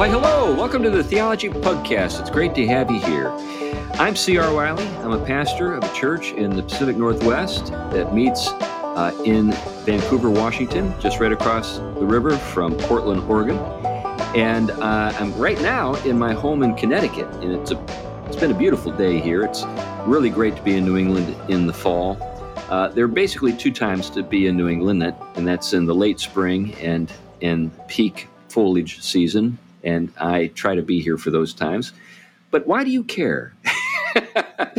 Why, hello. Welcome to the Theology Pugcast. It's great to have you here. I'm C.R. Wiley. I'm a pastor of a church in the Pacific Northwest that meets uh, in Vancouver, Washington, just right across the river from Portland, Oregon. And uh, I'm right now in my home in Connecticut, and it's a it's been a beautiful day here. It's really great to be in New England in the fall. Uh, there are basically two times to be in New England, and that's in the late spring and in peak foliage season. And I try to be here for those times. But why do you care?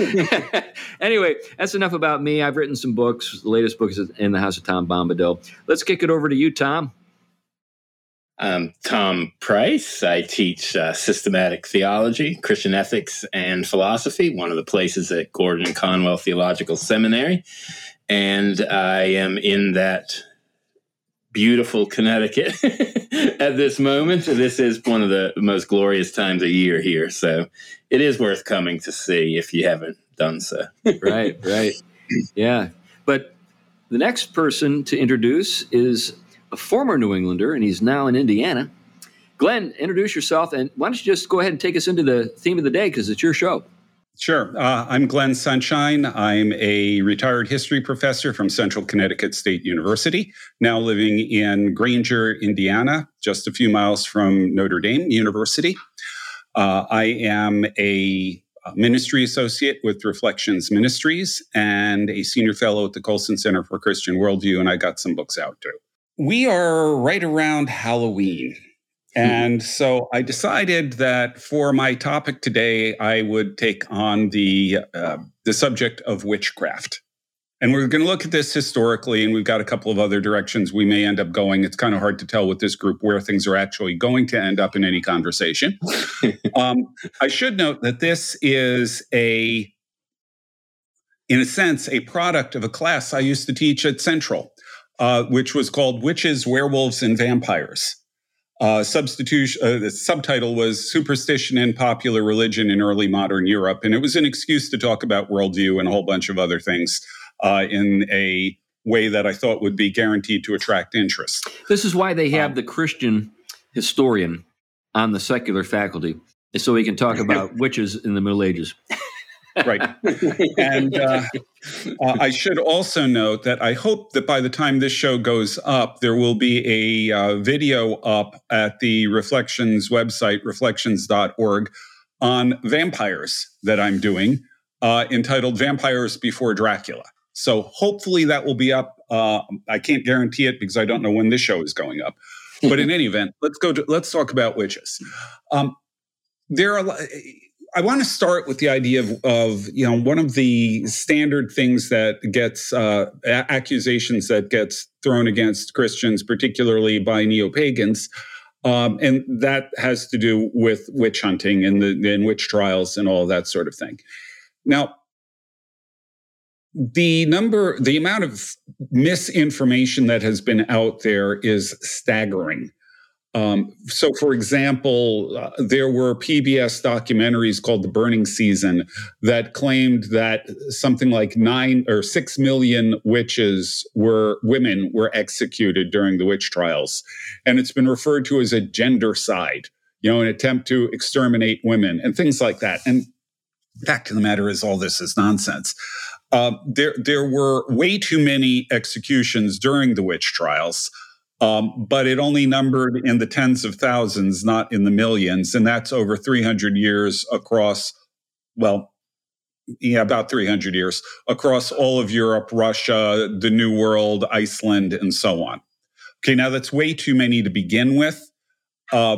anyway, that's enough about me. I've written some books. The latest book is in the House of Tom Bombadil. Let's kick it over to you, Tom. I'm Tom Price. I teach uh, systematic theology, Christian ethics, and philosophy, one of the places at Gordon Conwell Theological Seminary. And I am in that beautiful Connecticut at this moment. This is one of the most glorious times of year here. So it is worth coming to see if you haven't done so. right, right. Yeah. But the next person to introduce is a former New Englander, and he's now in Indiana. Glenn, introduce yourself, and why don't you just go ahead and take us into the theme of the day because it's your show. Sure. Uh, I'm Glenn Sunshine. I'm a retired history professor from Central Connecticut State University, now living in Granger, Indiana, just a few miles from Notre Dame University. Uh, I am a ministry associate with Reflections Ministries and a senior fellow at the Colson Center for Christian Worldview, and I got some books out too we are right around Halloween. Hmm. And so I decided that for my topic today, I would take on the uh, the subject of witchcraft. And we're going to look at this historically, and we've got a couple of other directions we may end up going. It's kind of hard to tell with this group where things are actually going to end up in any conversation. um, I should note that this is a, in a sense, a product of a class I used to teach at Central uh, which was called Witches, Werewolves, and Vampires. Uh, substitution. Uh, the subtitle was "Superstition and Popular Religion in Early Modern Europe," and it was an excuse to talk about worldview and a whole bunch of other things uh, in a way that I thought would be guaranteed to attract interest. This is why they have um, the Christian historian on the secular faculty, so we can talk about witches in the Middle Ages right. and uh, uh, I should also note that I hope that by the time this show goes up, there will be a uh, video up at the Reflections website, reflections.org, on vampires that I'm doing, uh, entitled Vampires Before Dracula. So hopefully that will be up. Uh, I can't guarantee it because I don't know when this show is going up. But in any event, let's go to let's talk about witches. Um, there are I want to start with the idea of, of, you know one of the standard things that gets uh, accusations that gets thrown against Christians, particularly by neo pagans, um, and that has to do with witch hunting and the and witch trials and all that sort of thing. Now, the number, the amount of misinformation that has been out there is staggering. Um, so, for example, uh, there were PBS documentaries called The Burning Season that claimed that something like nine or six million witches were women were executed during the witch trials. And it's been referred to as a gendercide, you know, an attempt to exterminate women and things like that. And fact of the matter is, all this is nonsense. Uh, there, there were way too many executions during the witch trials. Um, but it only numbered in the tens of thousands, not in the millions. And that's over 300 years across, well, yeah, about 300 years across all of Europe, Russia, the New World, Iceland, and so on. Okay, now that's way too many to begin with. Uh,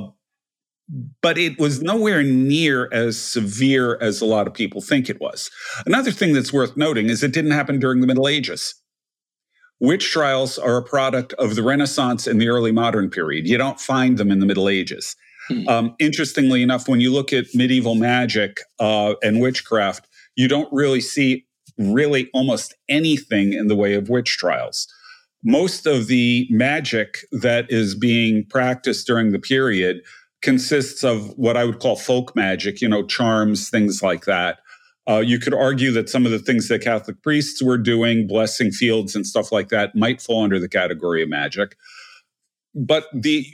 but it was nowhere near as severe as a lot of people think it was. Another thing that's worth noting is it didn't happen during the Middle Ages. Witch trials are a product of the Renaissance and the early modern period. You don't find them in the Middle Ages. Hmm. Um, interestingly enough, when you look at medieval magic uh, and witchcraft, you don't really see really almost anything in the way of witch trials. Most of the magic that is being practiced during the period consists of what I would call folk magic, you know, charms, things like that. Uh, you could argue that some of the things that Catholic priests were doing, blessing fields and stuff like that, might fall under the category of magic. But the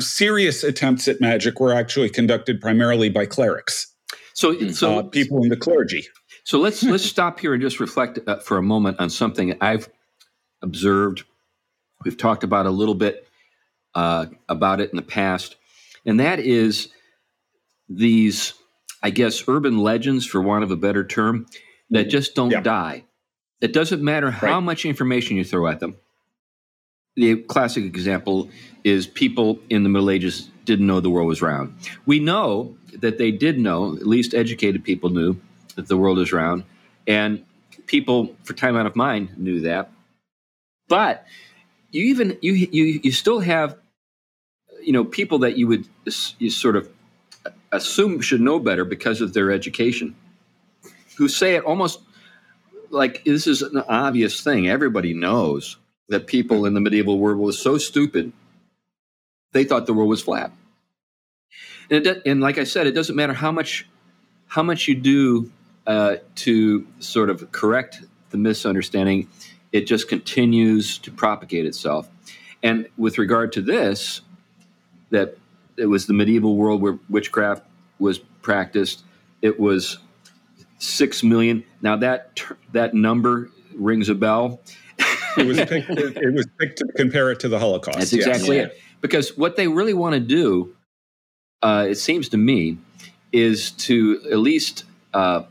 serious attempts at magic were actually conducted primarily by clerics. So, so uh, people in the clergy. So let's let's stop here and just reflect uh, for a moment on something I've observed. We've talked about a little bit uh, about it in the past, and that is these, I guess, urban legends, for want of a better term, that mm-hmm. just don't yeah. die. It doesn't matter how right. much information you throw at them. The classic example is people in the Middle Ages didn't know the world was round. We know that they did know, at least educated people knew, that the world is round. And people for time out of mind knew that. But you even you you you still have you know people that you would you sort of assume should know better because of their education who say it almost like this is an obvious thing. Everybody knows that people in the medieval world were so stupid they thought the world was flat. And, it, and like i said it doesn't matter how much how much you do uh, to sort of correct the misunderstanding it just continues to propagate itself. And with regard to this that it was the medieval world where witchcraft was practiced it was six million now that that number rings a bell it was picked, it was picked to compare it to the Holocaust. That's exactly yes. it. Because what they really want to do, uh, it seems to me, is to at least uh,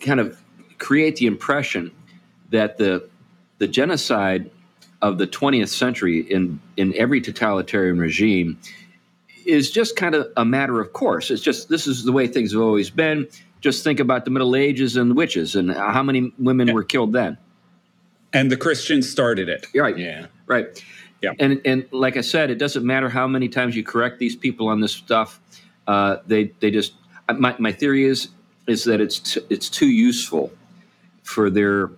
kind of create the impression that the the genocide of the 20th century in in every totalitarian regime is just kind of a matter of course. It's just this is the way things have always been. Just think about the Middle Ages and the witches and how many women yeah. were killed then. And the Christians started it. Right. Yeah. Right. Yeah. And and like I said, it doesn't matter how many times you correct these people on this stuff. Uh, they they just my my theory is is that it's t- it's too useful for their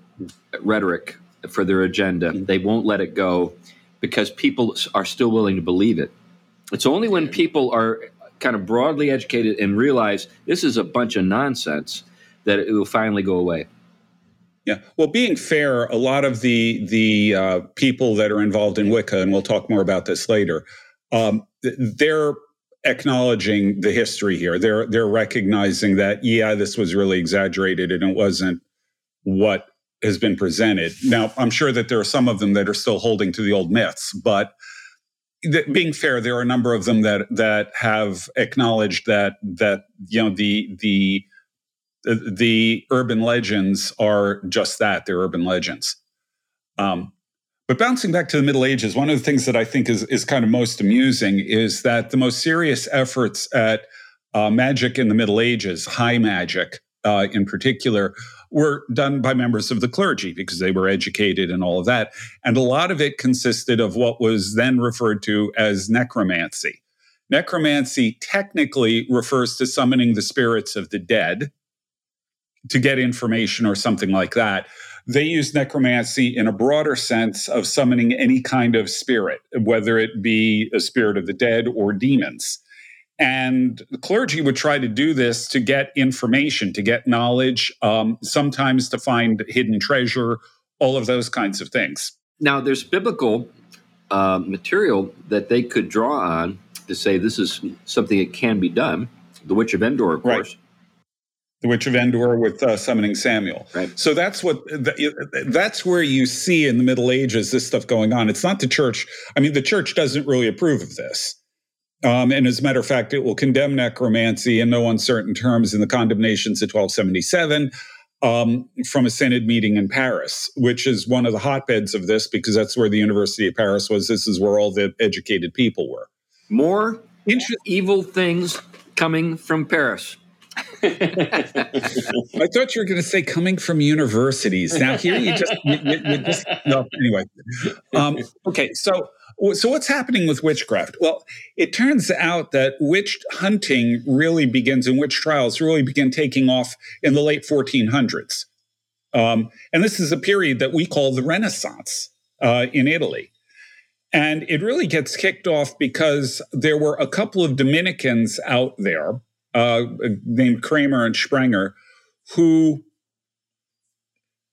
rhetoric for their agenda. Mm-hmm. They won't let it go because people are still willing to believe it. It's only when people are kind of broadly educated and realize this is a bunch of nonsense that it will finally go away. Yeah. Well, being fair, a lot of the the uh, people that are involved in Wicca, and we'll talk more about this later, um, they're acknowledging the history here. They're they're recognizing that yeah, this was really exaggerated and it wasn't what has been presented. Now, I'm sure that there are some of them that are still holding to the old myths, but th- being fair, there are a number of them that that have acknowledged that that you know the the the urban legends are just that they're urban legends um, but bouncing back to the middle ages one of the things that i think is, is kind of most amusing is that the most serious efforts at uh, magic in the middle ages high magic uh, in particular were done by members of the clergy because they were educated and all of that and a lot of it consisted of what was then referred to as necromancy necromancy technically refers to summoning the spirits of the dead to get information or something like that. They use necromancy in a broader sense of summoning any kind of spirit, whether it be a spirit of the dead or demons. And the clergy would try to do this to get information, to get knowledge, um, sometimes to find hidden treasure, all of those kinds of things. Now, there's biblical uh, material that they could draw on to say this is something that can be done. The Witch of Endor, of right. course the Witch of Endor with uh, summoning Samuel. Right. So that's what that's where you see in the Middle Ages this stuff going on. It's not the church. I mean, the church doesn't really approve of this. Um, and as a matter of fact, it will condemn necromancy in no uncertain terms in the condemnations of 1277 um, from a synod meeting in Paris, which is one of the hotbeds of this because that's where the University of Paris was. This is where all the educated people were. More evil things coming from Paris. I thought you were going to say coming from universities. Now here you just, you, you, you just no, anyway. Um, okay, so so what's happening with witchcraft? Well, it turns out that witch hunting really begins and witch trials really begin taking off in the late 1400s, um, and this is a period that we call the Renaissance uh, in Italy. And it really gets kicked off because there were a couple of Dominicans out there uh, named Kramer and Sprenger, who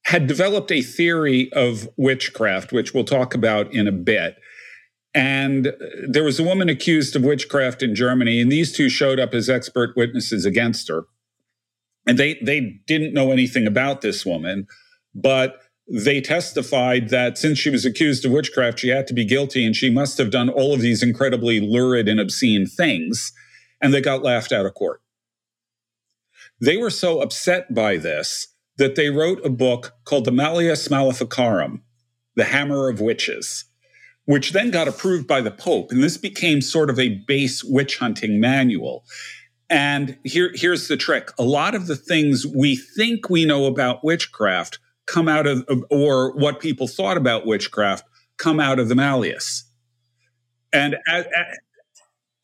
had developed a theory of witchcraft, which we'll talk about in a bit. And there was a woman accused of witchcraft in Germany, and these two showed up as expert witnesses against her. And they, they didn't know anything about this woman, but they testified that since she was accused of witchcraft, she had to be guilty and she must have done all of these incredibly lurid and obscene things. And they got laughed out of court. They were so upset by this that they wrote a book called the Malleus Maleficarum, The Hammer of Witches, which then got approved by the Pope. And this became sort of a base witch hunting manual. And here, here's the trick a lot of the things we think we know about witchcraft come out of, or what people thought about witchcraft come out of the Malleus. And as,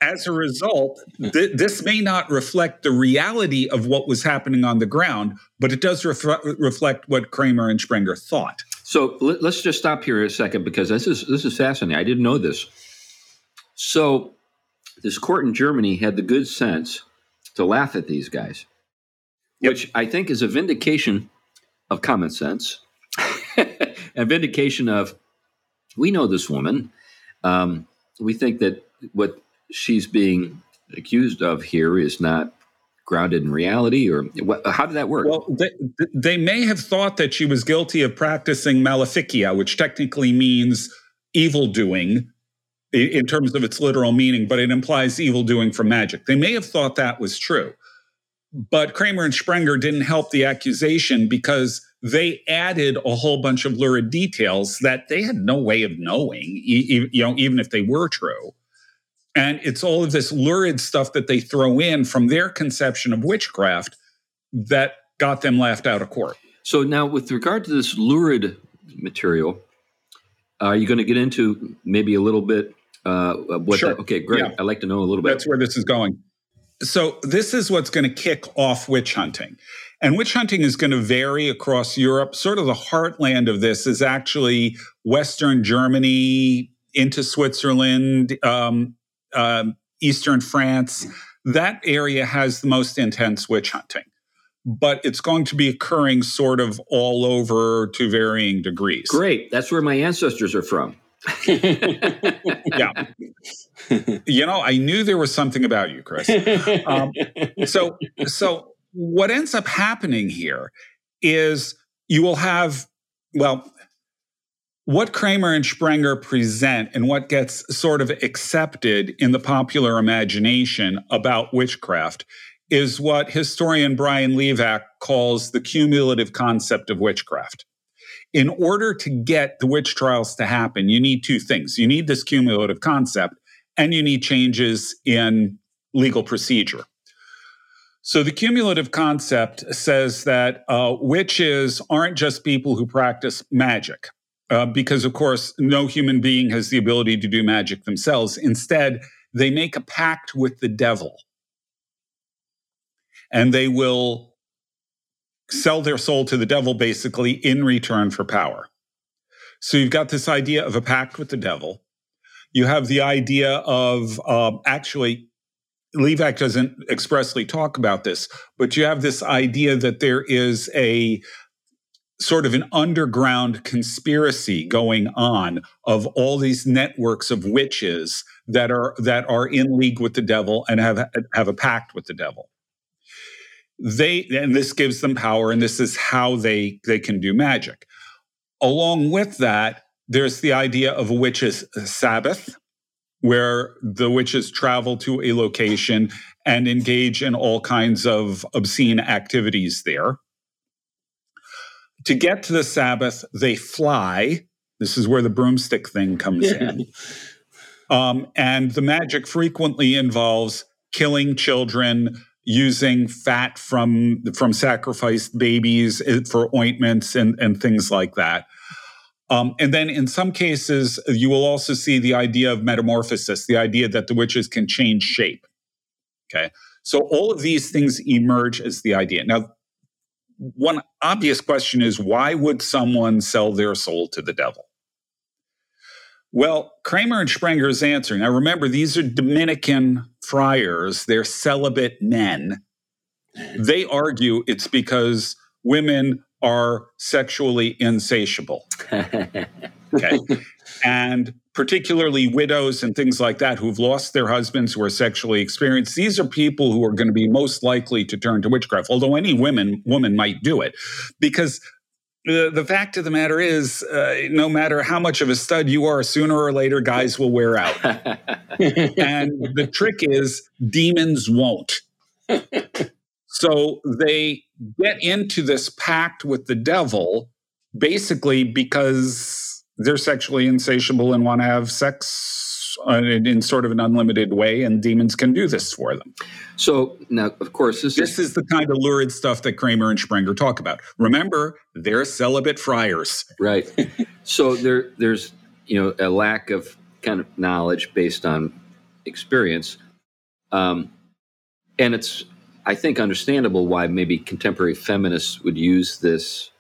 as a result, th- this may not reflect the reality of what was happening on the ground, but it does ref- reflect what Kramer and Sprenger thought. So let, us just stop here a second because this is this is fascinating. I didn't know this. So this court in Germany had the good sense to laugh at these guys, yep. which I think is a vindication of common sense, a vindication of we know this woman. Um, we think that what she's being accused of here is not grounded in reality or what, how did that work? Well they, they may have thought that she was guilty of practicing maleficia which technically means evil doing in terms of its literal meaning but it implies evil doing from magic. They may have thought that was true. But kramer and sprenger didn't help the accusation because they added a whole bunch of lurid details that they had no way of knowing you know even if they were true and it's all of this lurid stuff that they throw in from their conception of witchcraft that got them laughed out of court. So now, with regard to this lurid material, are you going to get into maybe a little bit? Uh, what sure. That, okay, great. Yeah. I'd like to know a little bit. That's where this is going. So this is what's going to kick off witch hunting. And witch hunting is going to vary across Europe. Sort of the heartland of this is actually Western Germany into Switzerland, um, um, eastern France, that area has the most intense witch hunting. But it's going to be occurring sort of all over to varying degrees. Great. That's where my ancestors are from. yeah. you know, I knew there was something about you, Chris. Um, so, so what ends up happening here is you will have, well, what Kramer and Sprenger present and what gets sort of accepted in the popular imagination about witchcraft is what historian Brian Levack calls the cumulative concept of witchcraft. In order to get the witch trials to happen, you need two things. You need this cumulative concept and you need changes in legal procedure. So the cumulative concept says that uh, witches aren't just people who practice magic. Uh, because, of course, no human being has the ability to do magic themselves. Instead, they make a pact with the devil and they will sell their soul to the devil basically in return for power. So you've got this idea of a pact with the devil. You have the idea of uh, actually, Levack doesn't expressly talk about this, but you have this idea that there is a sort of an underground conspiracy going on of all these networks of witches that are that are in league with the devil and have have a pact with the devil. They and this gives them power and this is how they they can do magic. Along with that there's the idea of a witch's sabbath where the witches travel to a location and engage in all kinds of obscene activities there to get to the Sabbath, they fly. This is where the broomstick thing comes in. Um, and the magic frequently involves killing children, using fat from from sacrificed babies eh, for ointments and, and things like that. Um, and then in some cases, you will also see the idea of metamorphosis, the idea that the witches can change shape. Okay. So all of these things emerge as the idea. Now, one obvious question is why would someone sell their soul to the devil? Well, Kramer and Sprenger's answer. Now, remember, these are Dominican friars, they're celibate men. They argue it's because women are sexually insatiable. Okay. and particularly widows and things like that who've lost their husbands who are sexually experienced these are people who are going to be most likely to turn to witchcraft although any women woman might do it. Because the, the fact of the matter is uh, no matter how much of a stud you are sooner or later guys will wear out. And the trick is demons won't. So they get into this pact with the devil basically because they're sexually insatiable and want to have sex uh, in sort of an unlimited way, and demons can do this for them. So now, of course, this, this is, is the kind of lurid stuff that Kramer and Sprenger talk about. Remember, they're celibate friars, right? so there, there's you know a lack of kind of knowledge based on experience, um, and it's I think understandable why maybe contemporary feminists would use this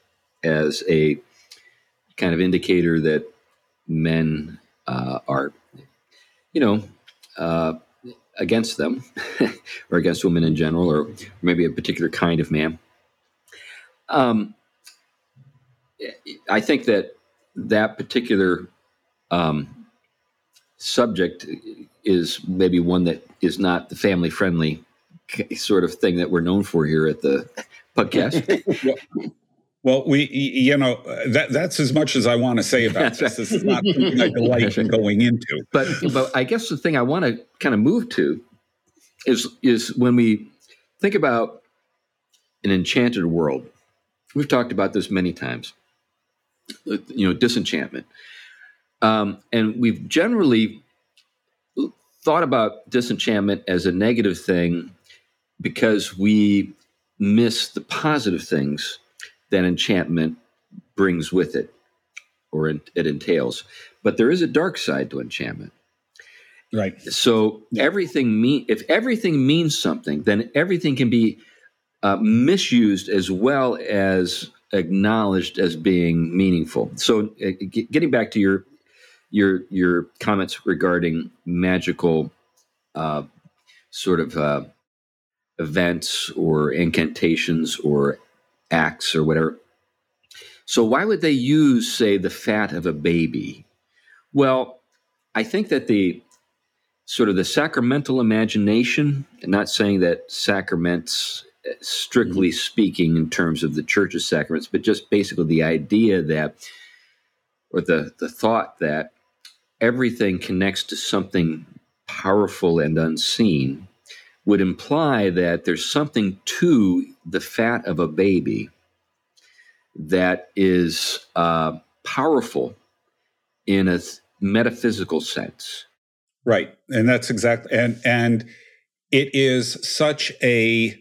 as a kind of indicator that men uh, are, you know, uh, against them or against women in general, or maybe a particular kind of man. Um, I think that that particular um, subject is maybe one that is not the family friendly sort of thing that we're known for here at the Pugcast. Well, we, you know, that that's as much as I want to say about this. This is not something I delight in going into. But, but I guess the thing I want to kind of move to is is when we think about an enchanted world. We've talked about this many times. You know, disenchantment, um, and we've generally thought about disenchantment as a negative thing because we miss the positive things that enchantment brings with it or it entails. But there is a dark side to enchantment. Right. So everything mean if everything means something, then everything can be uh, misused as well as acknowledged as being meaningful. So uh, g- getting back to your your your comments regarding magical uh, sort of uh, events or incantations or acts or whatever. So, why would they use, say, the fat of a baby? Well, I think that the sort of the sacramental imagination, not saying that sacraments, strictly mm-hmm. speaking, in terms of the church's sacraments, but just basically the idea that, or the, the thought that everything connects to something powerful and unseen would imply that there's something to the fat of a baby that is uh, powerful in a metaphysical sense. Right, and that's exactly and and it is such a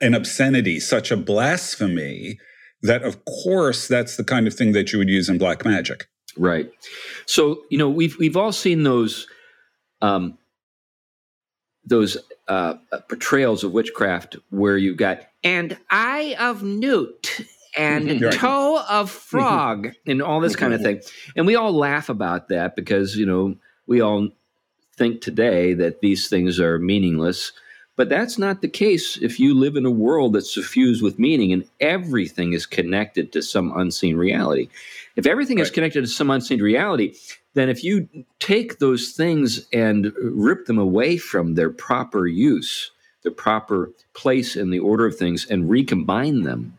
an obscenity, such a blasphemy that of course that's the kind of thing that you would use in black magic. Right. So you know we've we've all seen those um, those uh, portrayals of witchcraft where you've got and eye of newt and right. toe of frog and all this kind of thing. And we all laugh about that because you know we all think today that these things are meaningless. But that's not the case if you live in a world that's suffused with meaning and everything is connected to some unseen reality if everything right. is connected to some unseen reality then if you take those things and rip them away from their proper use, the proper place in the order of things, and recombine them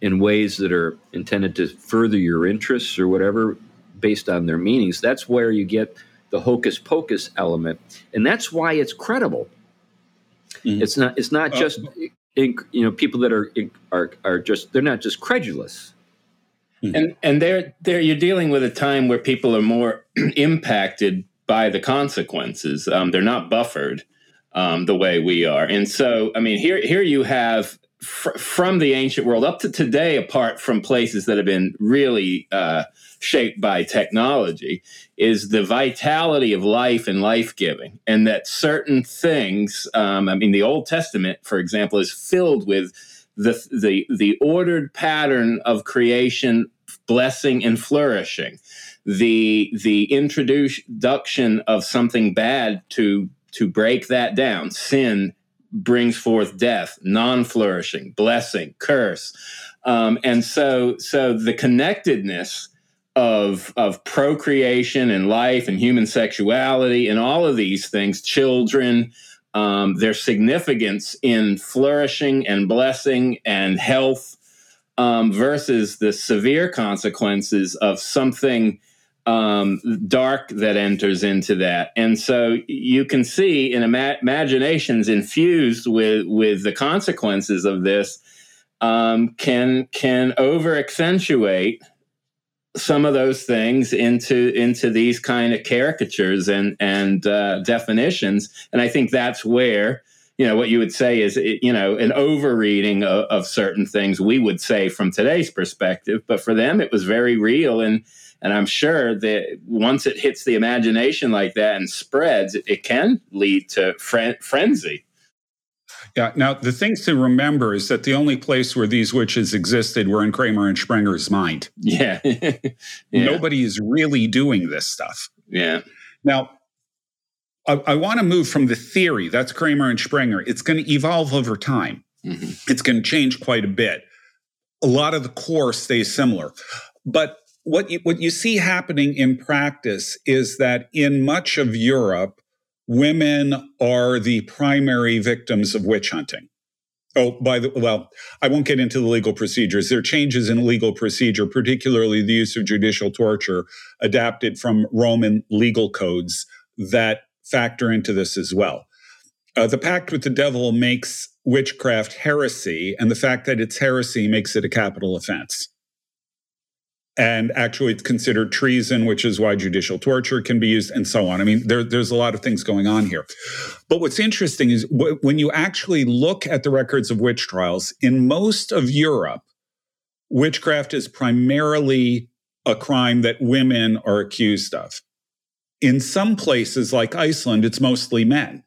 in ways that are intended to further your interests or whatever based on their meanings, that's where you get the hocus pocus element. And that's why it's credible. Mm-hmm. It's not it's not uh, just you know people that are are are just they're not just credulous Mm-hmm. And and there there you're dealing with a time where people are more impacted by the consequences. Um, they're not buffered um, the way we are, and so I mean here here you have fr- from the ancient world up to today, apart from places that have been really uh, shaped by technology, is the vitality of life and life giving, and that certain things. Um, I mean, the Old Testament, for example, is filled with the the the ordered pattern of creation blessing and flourishing. The the introduction of something bad to to break that down. Sin brings forth death non-flourishing blessing curse. Um, and so so the connectedness of of procreation and life and human sexuality and all of these things, children, um, their significance in flourishing and blessing and health um, versus the severe consequences of something um, dark that enters into that. And so you can see in ima- imaginations infused with with the consequences of this um, can can over accentuate some of those things into into these kind of caricatures and and uh, definitions, and I think that's where you know what you would say is you know an overreading of, of, certain things we would say from today's perspective, but for them it was very real, and and I'm sure that once it hits the imagination like that and spreads, it, can lead to fren- frenzy. Yeah. Now, the things to remember is that the only place where these witches existed were in Kramer and Sprenger's mind. Yeah. yeah. Nobody is really doing this stuff. Yeah. Now, I, I want to move from the theory that's Kramer and Sprenger. It's going to evolve over time. Mm-hmm. It's going to change quite a bit. A lot of the core stays similar. But what you, what you see happening in practice is that in much of Europe, women are the primary victims of witch hunting. Oh, by the well, I won't get into the legal procedures. There are changes in legal procedure, particularly the use of judicial torture, adapted from Roman legal codes that factor into this as well. Uh, the pact with the devil makes witchcraft heresy, and the fact that it's heresy makes it a capital offense. And actually it's considered treason which is why judicial torture can be used and so on. I mean there, there's a lot of things going on here. But what's interesting is w- when you actually look at the records of witch trials in most of europe witchcraft is primarily a crime that women are accused of in some places like iceland it's mostly men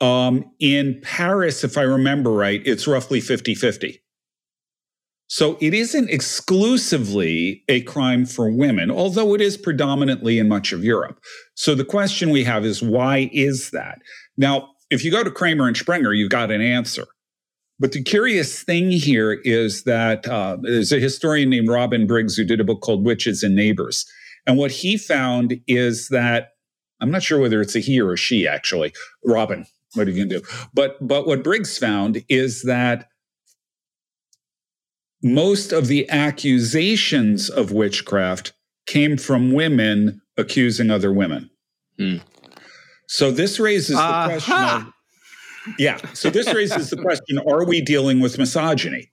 um, in paris if i remember right it's roughly 50-50 so it isn't exclusively a crime for women, although it is predominantly in much of Europe. So the question we have is why is that? Now, if you go to Kramer and Sprenger, you've got an answer. But the curious thing here is that uh, there's a historian named Robin Briggs who did a book called Witches and Neighbors. And what he found is that I'm not sure whether it's a he or a she, actually. Robin, what are you going to do? But, but what Briggs found is that most of the accusations of witchcraft came from women accusing other women. Hmm. So this raises the uh, question of, yeah, so this raises the question are we dealing with misogyny?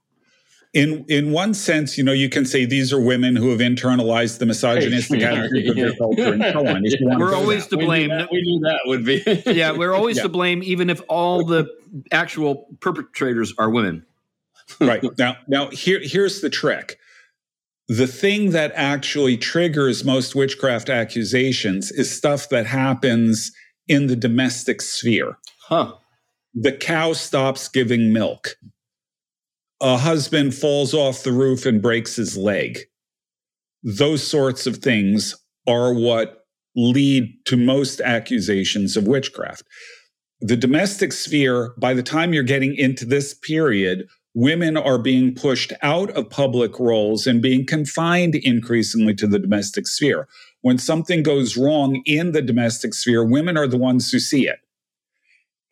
In in one sense, you know, you can say these are women who have internalized the misogynistic attitudes of their culture and so on. We're always to blame. We knew, that, we knew that would be. yeah, we're always yeah. to blame, even if all the actual perpetrators are women right now now here here's the trick the thing that actually triggers most witchcraft accusations is stuff that happens in the domestic sphere huh the cow stops giving milk a husband falls off the roof and breaks his leg those sorts of things are what lead to most accusations of witchcraft the domestic sphere by the time you're getting into this period women are being pushed out of public roles and being confined increasingly to the domestic sphere. When something goes wrong in the domestic sphere, women are the ones who see it.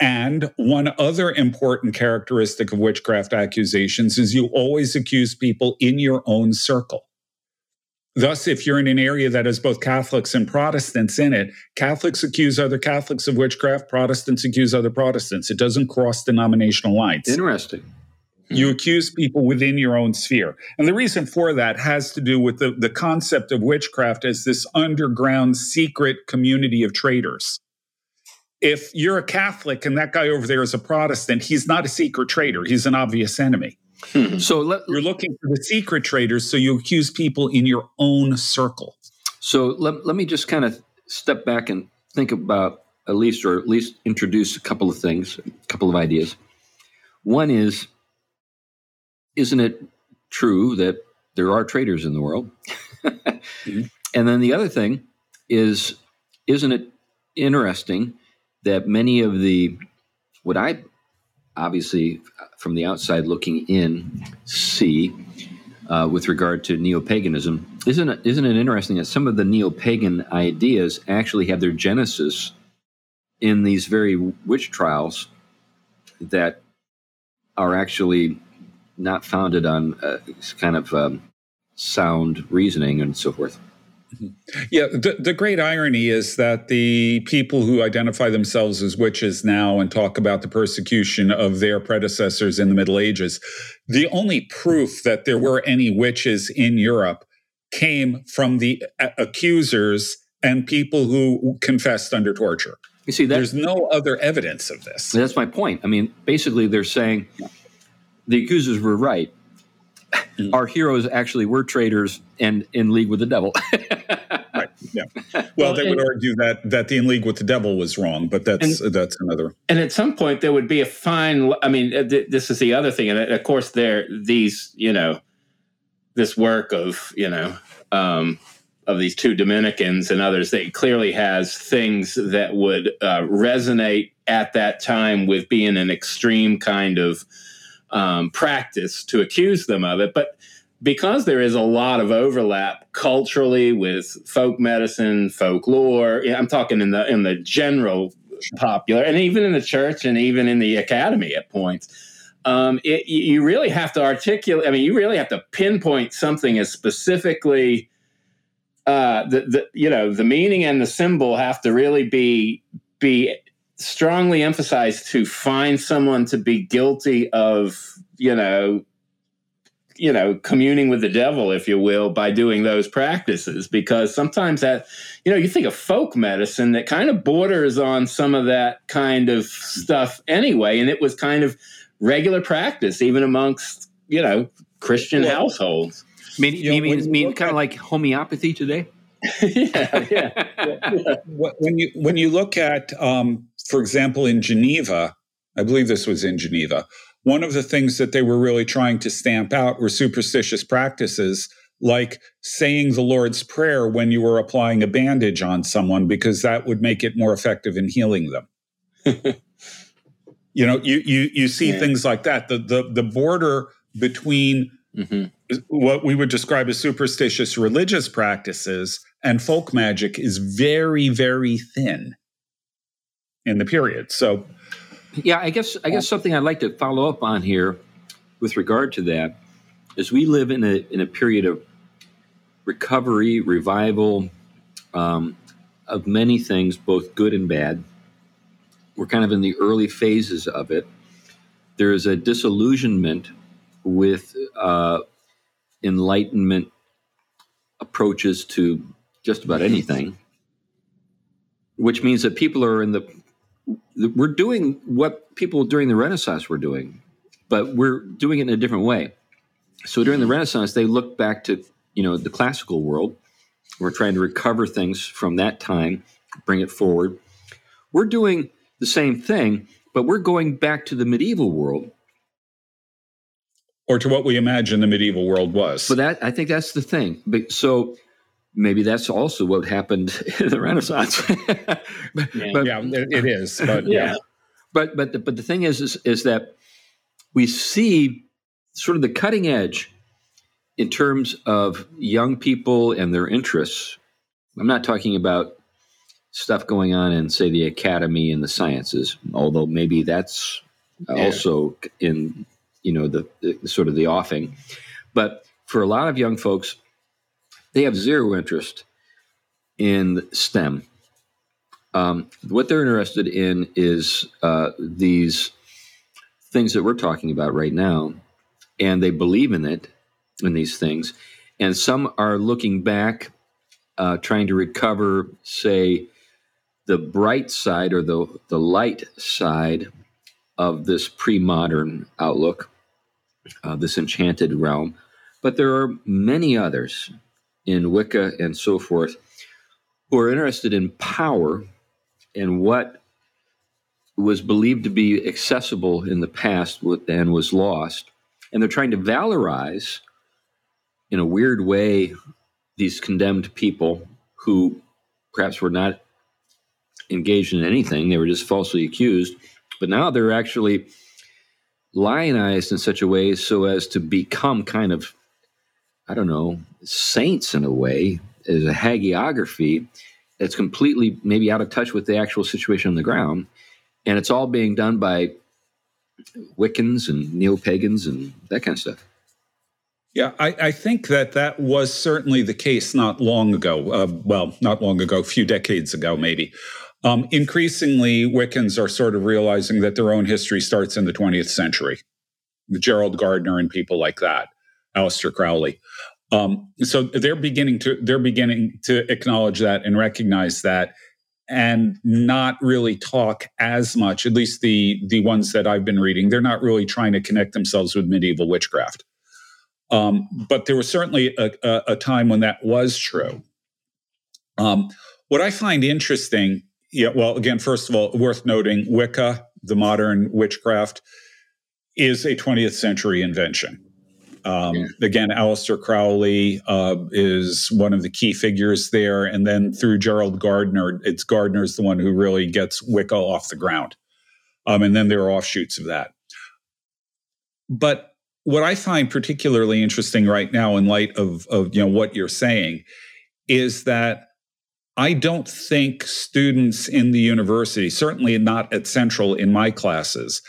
And one other important characteristic of witchcraft accusations is you always accuse people in your own circle. Thus, if you're in an area that has both Catholics and Protestants in it, Catholics accuse other Catholics of witchcraft, Protestants accuse other Protestants. It doesn't cross denominational lines. Interesting. You accuse people within your own sphere. And the reason for that has to do with the, the concept of witchcraft as this underground secret community of traitors. If you're a Catholic and that guy over there is a Protestant, he's not a secret traitor, he's an obvious enemy. Hmm. So let, you're looking for the secret traitors, so you accuse people in your own circle. So let, let me just kind of step back and think about at least, or at least introduce a couple of things, a couple of ideas. One is isn't it true that there are traitors in the world? mm-hmm. And then the other thing is, isn't it interesting that many of the, what I obviously from the outside looking in see uh, with regard to neo paganism isn't it, isn't it interesting that some of the neo pagan ideas actually have their genesis in these very witch trials that are actually not founded on uh, kind of um, sound reasoning and so forth. Yeah, the, the great irony is that the people who identify themselves as witches now and talk about the persecution of their predecessors in the Middle Ages, the only proof that there were any witches in Europe came from the accusers and people who confessed under torture. You see, there's no other evidence of this. That's my point. I mean, basically, they're saying the accusers were right. Mm. Our heroes actually were traitors and in league with the devil. right. Yeah. Well, well they and, would argue that that the in league with the devil was wrong, but that's and, that's another. And at some point, there would be a fine. I mean, uh, th- this is the other thing, and of course, there these you know this work of you know um, of these two Dominicans and others that clearly has things that would uh, resonate at that time with being an extreme kind of um, practice to accuse them of it. But because there is a lot of overlap culturally with folk medicine, folklore, I'm talking in the in the general popular, and even in the church, and even in the academy at points. Um, it, you really have to articulate. I mean, you really have to pinpoint something as specifically uh, the, the you know the meaning and the symbol have to really be be strongly emphasized to find someone to be guilty of you know you know communing with the devil if you will by doing those practices because sometimes that you know you think of folk medicine that kind of borders on some of that kind of stuff anyway and it was kind of regular practice even amongst you know christian well, households Mean, you, know, mean, mean kind of like homeopathy today? yeah, yeah, yeah. When you when you look at, um, for example, in Geneva, I believe this was in Geneva. One of the things that they were really trying to stamp out were superstitious practices like saying the Lord's Prayer when you were applying a bandage on someone, because that would make it more effective in healing them. you know, you you you see yeah. things like that. The the the border between mm-hmm what we would describe as superstitious religious practices and folk magic is very very thin in the period. So yeah i guess i guess something i'd like to follow up on here with regard to that is we live in a in a period of recovery revival um, of many things both good and bad. We're kind of in the early phases of it. There is a disillusionment with uh, enlightenment approaches to just about anything, which means that people are in the we're doing what people during the Renaissance were doing, but we're doing it in a different way. So during the Renaissance, they looked back to you know the classical world. We're trying to recover things from that time, bring it forward. We're doing the same thing, but we're going back to the medieval world or to what we imagine the medieval world was. But that I think that's the thing. So maybe that's also what happened in the Renaissance. but, yeah, but, yeah, it is. But yeah. yeah. But but the, but the thing is, is is that we see sort of the cutting edge in terms of young people and their interests. I'm not talking about stuff going on in say the academy and the sciences, although maybe that's yeah. also in you know the, the sort of the offing. But for a lot of young folks, they have zero interest in STEM. Um, what they're interested in is uh, these things that we're talking about right now, and they believe in it, in these things. And some are looking back, uh, trying to recover, say, the bright side or the, the light side of this pre modern outlook uh, this enchanted realm. But there are many others in Wicca and so forth who are interested in power and what was believed to be accessible in the past and was lost. And they're trying to valorize, in a weird way, these condemned people who perhaps were not engaged in anything, they were just falsely accused. But now they're actually lionized in such a way so as to become kind of I don't know, saints in a way, as a hagiography that's completely maybe out of touch with the actual situation on the ground. And it's all being done by Wiccans and neo pagans and that kind of stuff. Yeah, I, I, think that that was certainly the case not long ago. Uh, well, not long ago, a few decades ago, maybe. Um, increasingly, Wiccans are sort of realizing that their own history starts in the 20th century. Gerald Gardner and people like that, Aleister Crowley. Um, so they're beginning to they're beginning to acknowledge that and recognize that, and not really talk as much. At least the the ones that I've been reading, they're not really trying to connect themselves with medieval witchcraft. Um, but there was certainly a, a, a, time when that was true. Um, what I find interesting, yeah, well, again, first of all, worth noting, Wicca, the modern witchcraft, is a 20th century invention. Um, yeah. Again, Aleister Crowley uh, is one of the key figures there. And then through Gerald Gardner, it's Gardner's the one who really gets Wicca off the ground. Um, and then there are offshoots of that. But what I find particularly interesting right now, in light of, of you know what you're saying, is that I don't think students in the university, certainly not at Central in my classes,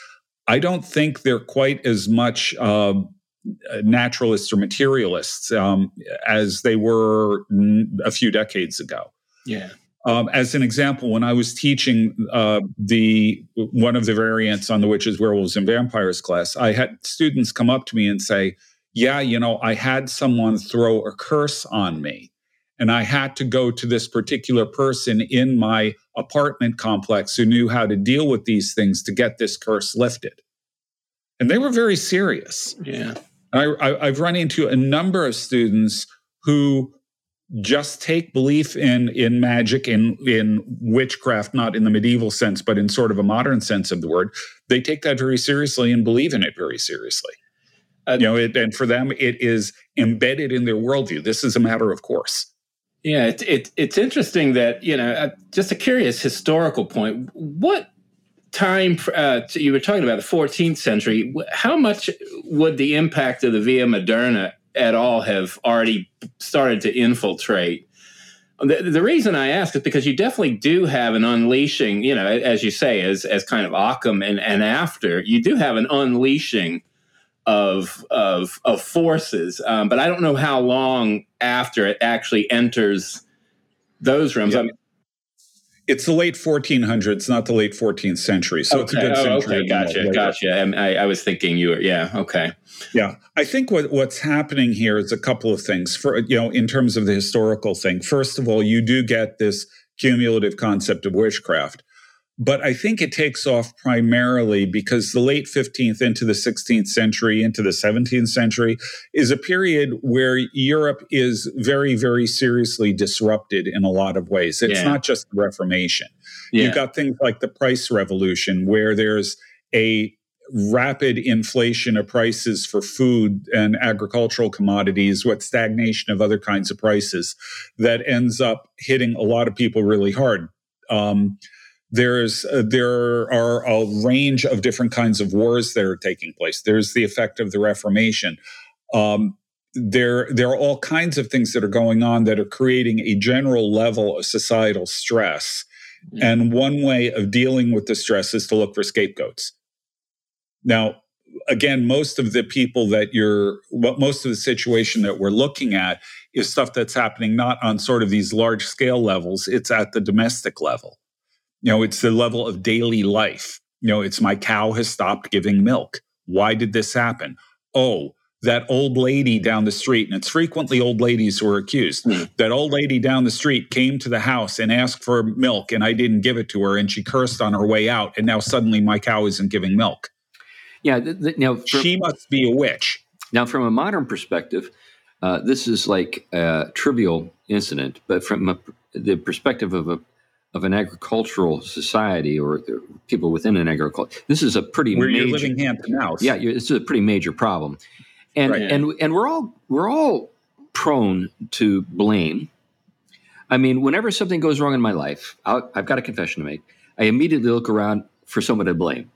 I don't think they're quite as much uh, naturalists or materialists um, as they were a few decades ago. Yeah. Um, as an example, when I was teaching uh, the one of the variants on the witches, werewolves, and vampires class, I had students come up to me and say, "Yeah, you know, I had someone throw a curse on me, and I had to go to this particular person in my apartment complex who knew how to deal with these things to get this curse lifted." And they were very serious. Yeah. I, I, I've run into a number of students who just take belief in in magic in in witchcraft not in the medieval sense but in sort of a modern sense of the word. They take that very seriously and believe in it very seriously. Uh, you know it, and for them it is embedded in their worldview. This is a matter of course. Yeah it, it it's interesting that you know uh, just a curious historical point. What time uh, you were talking about the 14th century how much would the impact of the via moderna at all have already started to infiltrate. The, the, reason I ask is because you definitely do have an unleashing, you know, as you say, as, as kind of Occam and, and after, you do have an unleashing of, of, of forces. Um, but I don't know how long after it actually enters those rooms Yeah. I mean, it's the late 1400s, not the late 14th century. So okay. it's a good oh, century. Okay, gotcha, gotcha. I, I, was thinking you were, yeah, okay. Yeah, I think what, what's happening here is a couple of things. For you know, in terms of the historical thing, first of all, you do get this cumulative concept of witchcraft, but I think it takes off primarily because the late 15th into the 16th century, into the 17th century, is a period where Europe is very, very seriously disrupted in a lot of ways. It's yeah. not just the Reformation. Yeah. You've got things like the price revolution, where there's a rapid inflation of prices for food and agricultural commodities what stagnation of other kinds of prices that ends up hitting a lot of people really hard. Um, there's uh, there are a range of different kinds of wars that are taking place. There's the effect of the Reformation. Um, there there are all kinds of things that are going on that are creating a general level of societal stress. Mm-hmm. And one way of dealing with the stress is to look for scapegoats. Now, again, most of the people that you're, most of the situation that we're looking at is stuff that's happening not on sort of these large scale levels, it's at the domestic level. You know, it's the level of daily life. You know, it's my cow has stopped giving milk. Why did this happen? Oh, that old lady down the street, and it's frequently old ladies who are accused. Mm. That old lady down the street came to the house and asked for milk, and I didn't give it to her, and she cursed on her way out, and now suddenly my cow isn't giving milk. Yeah, th- th- now from, she must be a witch. Now, from a modern perspective, uh, this is like a trivial incident, but from a, the perspective of a of an agricultural society or people within an agriculture. This is a pretty where major, you're living hand to mouth. Yeah, this is a pretty major problem, and right. and and we're all we're all prone to blame. I mean, whenever something goes wrong in my life, i have got a confession to make. I immediately look around for someone to blame.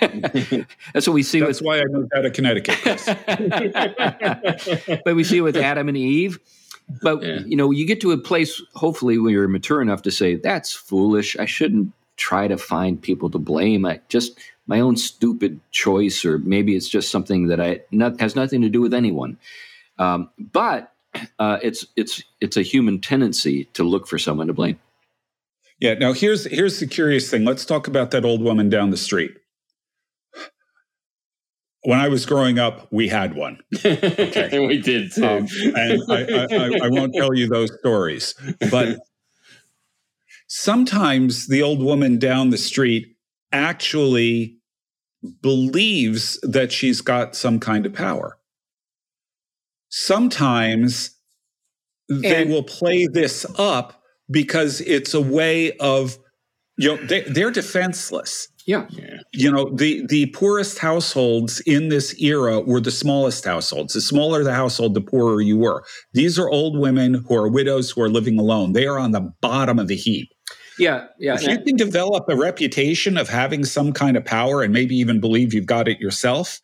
That's what we see. That's with, why I moved out of Connecticut. but we see with Adam and Eve. But yeah. you know, you get to a place, hopefully, when you're mature enough to say, "That's foolish. I shouldn't try to find people to blame. I just my own stupid choice, or maybe it's just something that I not, has nothing to do with anyone." Um, but uh, it's it's it's a human tendency to look for someone to blame. Yeah. Now here's here's the curious thing. Let's talk about that old woman down the street. When I was growing up, we had one. Okay. we did too. Um, and I, I, I won't tell you those stories, but sometimes the old woman down the street actually believes that she's got some kind of power. Sometimes they will play this up because it's a way of you know they, they're defenseless yeah. You know, the the poorest households in this era were the smallest households. The smaller the household, the poorer you were. These are old women who are widows who are living alone. They are on the bottom of the heap. Yeah, yeah. If you can develop a reputation of having some kind of power and maybe even believe you've got it yourself,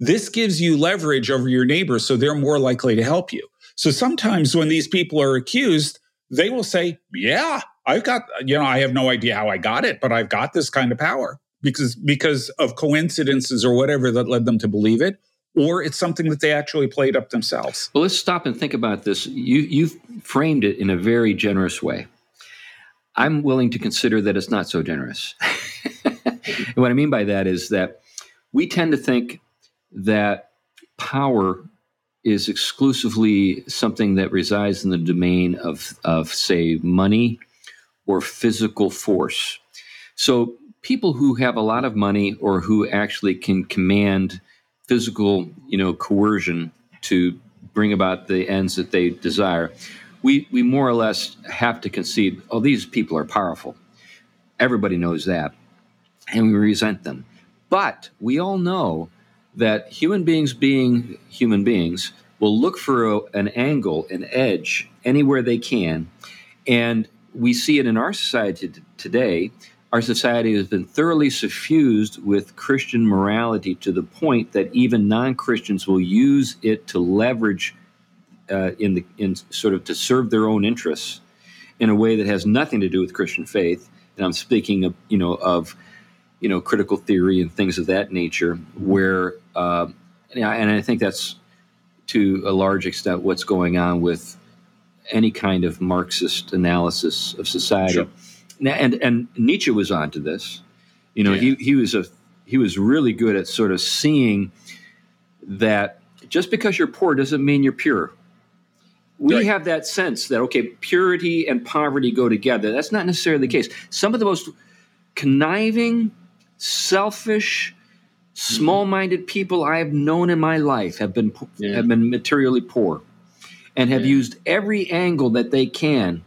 this gives you leverage over your neighbors so they're more likely to help you. So sometimes when these people are accused, they will say, Yeah, I've got, you know, I have no idea how I got it, but I've got this kind of power because because of coincidences or whatever that led them to believe it, or it's something that they actually played up themselves. Well, let's stop and think about this. You you've framed it in a very generous way. I'm willing to consider that it's not so generous. and what I mean by that is that we tend to think that power is exclusively something that resides in the domain of, of say, money or physical force. So people who have a lot of money or who actually can command physical, you know, coercion to bring about the ends that they desire, we, we more or less have to concede, oh, these people are powerful. Everybody knows that. And we resent them. But we all know that human beings, being human beings, will look for a, an angle, an edge, anywhere they can. And we see it in our society t- today. Our society has been thoroughly suffused with Christian morality to the point that even non Christians will use it to leverage uh, in the in sort of to serve their own interests in a way that has nothing to do with Christian faith. And I'm speaking of you know of you know critical theory and things of that nature, where uh, and I think that's to a large extent what's going on with any kind of Marxist analysis of society. Sure. And and Nietzsche was onto this. You know, yeah. he he was a he was really good at sort of seeing that just because you're poor doesn't mean you're pure. We right. have that sense that okay, purity and poverty go together. That's not necessarily the case. Some of the most conniving, selfish, mm-hmm. small-minded people I have known in my life have been yeah. have been materially poor and have yeah. used every angle that they can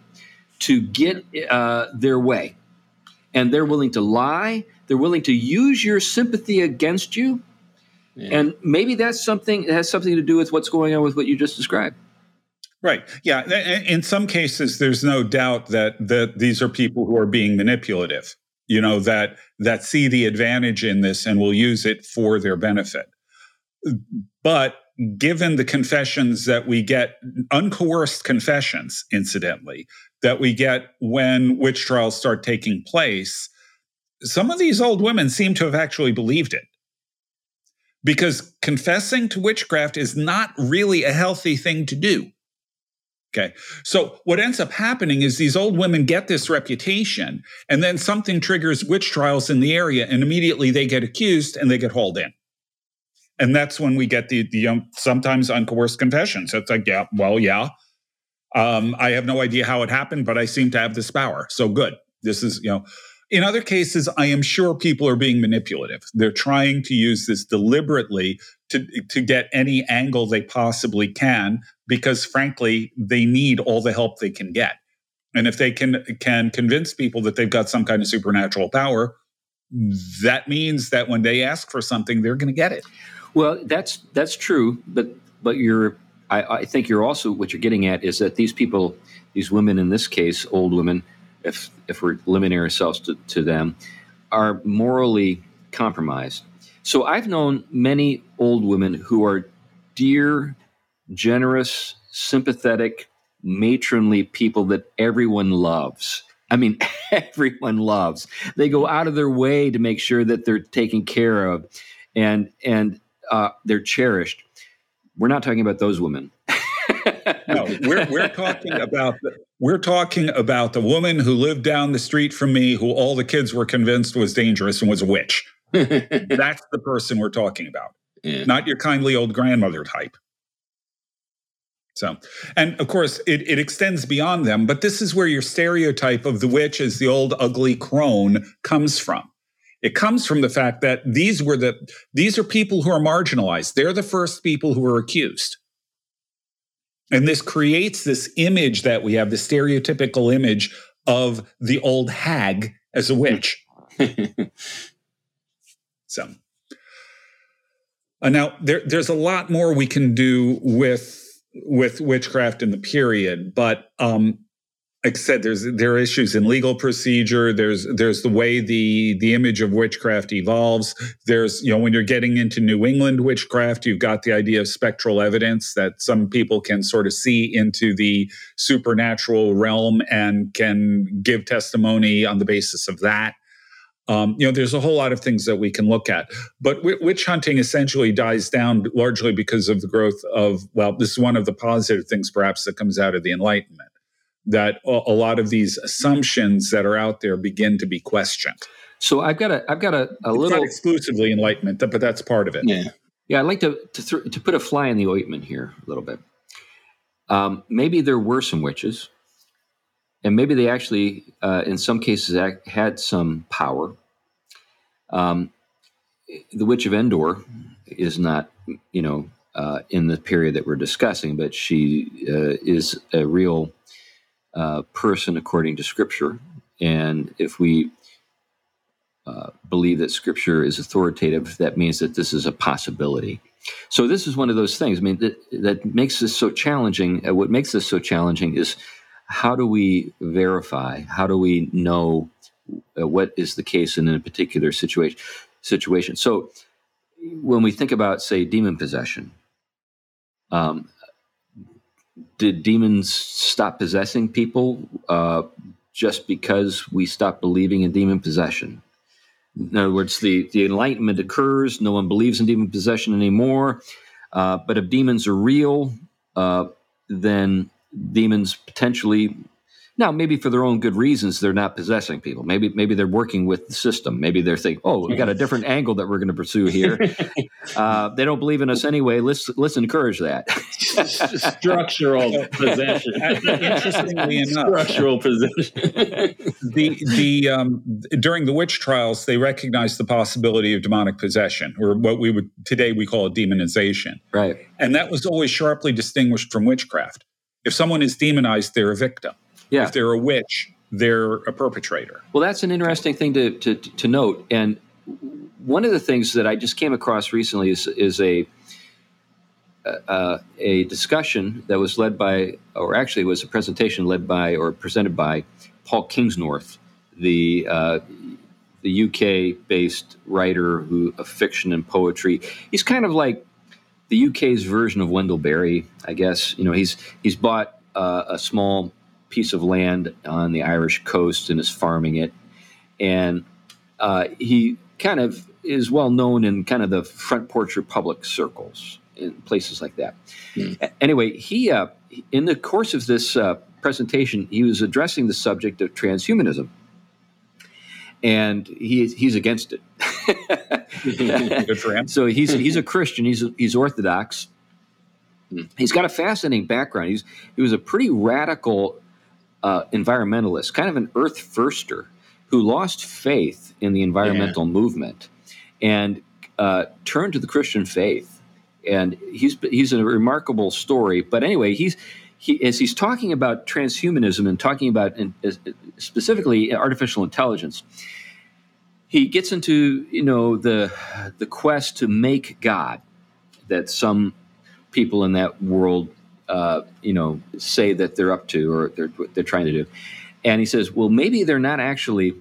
to get uh, their way. And they're willing to lie, they're willing to use your sympathy against you. Yeah. And maybe that's something that has something to do with what's going on with what you just described. Right. Yeah. In some cases, there's no doubt that that these are people who are being manipulative. You know that that see the advantage in this and will use it for their benefit. But given the confessions that we get, uncoerced confessions, incidentally, that we get when witch trials start taking place, some of these old women seem to have actually believed it. Because confessing to witchcraft is not really a healthy thing to do. Okay. So what ends up happening is these old women get this reputation, and then something triggers witch trials in the area, and immediately they get accused and they get hauled in and that's when we get the the um, sometimes uncoerced confessions. It's like, yeah, well, yeah, um, I have no idea how it happened, but I seem to have this power. So good. This is, you know, in other cases, I am sure people are being manipulative. They're trying to use this deliberately to to get any angle they possibly can, because frankly, they need all the help they can get. And if they can can convince people that they've got some kind of supernatural power, that means that when they ask for something, they're going to get it. Well, that's that's true, but but you're I, I, think you're also what you're getting at is that these people, these women in this case, old women, if if we're limiting ourselves to, to them, are morally compromised. So I've known many old women who are dear, generous, sympathetic, matronly people that everyone loves. I mean, everyone loves. They go out of their way to make sure that they're taken care of, and and uh, they're cherished. We're not talking about those women. no, we're we're talking about the, we're talking about the woman who lived down the street from me, who all the kids were convinced was dangerous and was a witch. That's the person we're talking about, yeah. not your kindly old grandmother type. So, and of course, it, it extends beyond them, but this is where your stereotype of the witch as the old ugly crone comes from. It comes from the fact that these were the these are people who are marginalized. They're the first people who are accused. And this creates this image that we have, the stereotypical image of the old hag as a witch. so uh, now there, there's a lot more we can do with with witchcraft in the period, but um, like I said, there's there are issues in legal procedure. There's there's the way the the image of witchcraft evolves. There's you know when you're getting into New England witchcraft, you've got the idea of spectral evidence that some people can sort of see into the supernatural realm and can give testimony on the basis of that. Um, you know, there's a whole lot of things that we can look at, but witch hunting essentially dies down largely because of the growth of well, this is one of the positive things perhaps that comes out of the Enlightenment that a lot of these assumptions that are out there begin to be questioned. So I've got a I've got a, a it's little not exclusively enlightenment, but that's part of it. Yeah, yeah. I'd like to to, th- to put a fly in the ointment here a little bit. Um, maybe there were some witches, and maybe they actually, uh, in some cases, had some power. Um, the witch of Endor is not, you know, uh, in the period that we're discussing, but she uh, is a real person according to Scripture. And if we uh, believe that Scripture is authoritative, that means that this is a possibility. So this is one of those things. I mean, that, that makes this so challenging. Uh, what makes this so challenging is how do we verify? How do we know uh, what is the case in a particular situation? Situation. So when we think about, say, demon possession, um, did demons stop possessing people uh, just because we stopped believing in demon possession? In other words, the, the enlightenment occurs, no one believes in demon possession anymore. Uh, but if demons are real, uh, then demons potentially now, maybe for their own good reasons, they're not possessing people. Maybe maybe they're working with the system. Maybe they're thinking, "Oh, we got a different angle that we're going to pursue here." uh, they don't believe in us anyway. Let's let's encourage that. Structural possession. Interestingly enough, structural possession. the the um, during the witch trials, they recognized the possibility of demonic possession, or what we would today we call a demonization. Right, and that was always sharply distinguished from witchcraft. If someone is demonized, they're a victim. Yeah. If they're a witch, they're a perpetrator. Well, that's an interesting thing to, to, to note. And one of the things that I just came across recently is, is a uh, a discussion that was led by, or actually was a presentation led by or presented by Paul Kingsnorth, the uh, the UK based writer who of fiction and poetry. He's kind of like the UK's version of Wendell Berry, I guess. You know, he's he's bought uh, a small piece of land on the Irish coast and is farming it. And uh, he kind of is well known in kind of the front porch Republic circles in places like that. Mm. Anyway, he uh, in the course of this uh, presentation, he was addressing the subject of transhumanism, and he he's against it. Good for him. So he's he's a Christian. He's he's Orthodox. Mm. He's got a fascinating background. He's he was a pretty radical uh, environmentalist, kind of an earth firster, who lost faith in the environmental yeah. movement and uh, turned to the Christian faith. And he's he's a remarkable story. But anyway, he's he as he's talking about transhumanism and talking about in, uh, specifically artificial intelligence. He gets into you know the the quest to make God that some people in that world uh, you know, say that they're up to or they're they're trying to do. And he says, well, maybe they're not actually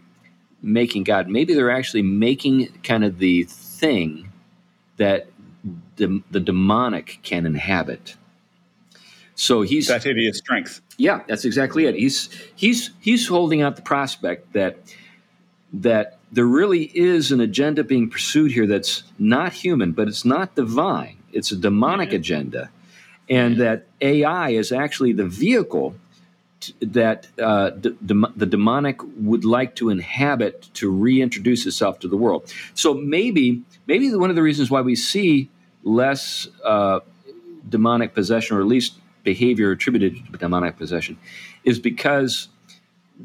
making God. Maybe they're actually making kind of the thing that the, the demonic can inhabit. So he's that hideous strength. Yeah, that's exactly it. He's he's he's holding out the prospect that that there really is an agenda being pursued here that's not human, but it's not divine. It's a demonic mm-hmm. agenda, and mm-hmm. that AI is actually the vehicle t- that uh, d- the demonic would like to inhabit to reintroduce itself to the world. So maybe maybe one of the reasons why we see less uh, demonic possession, or at least behavior attributed to demonic possession, is because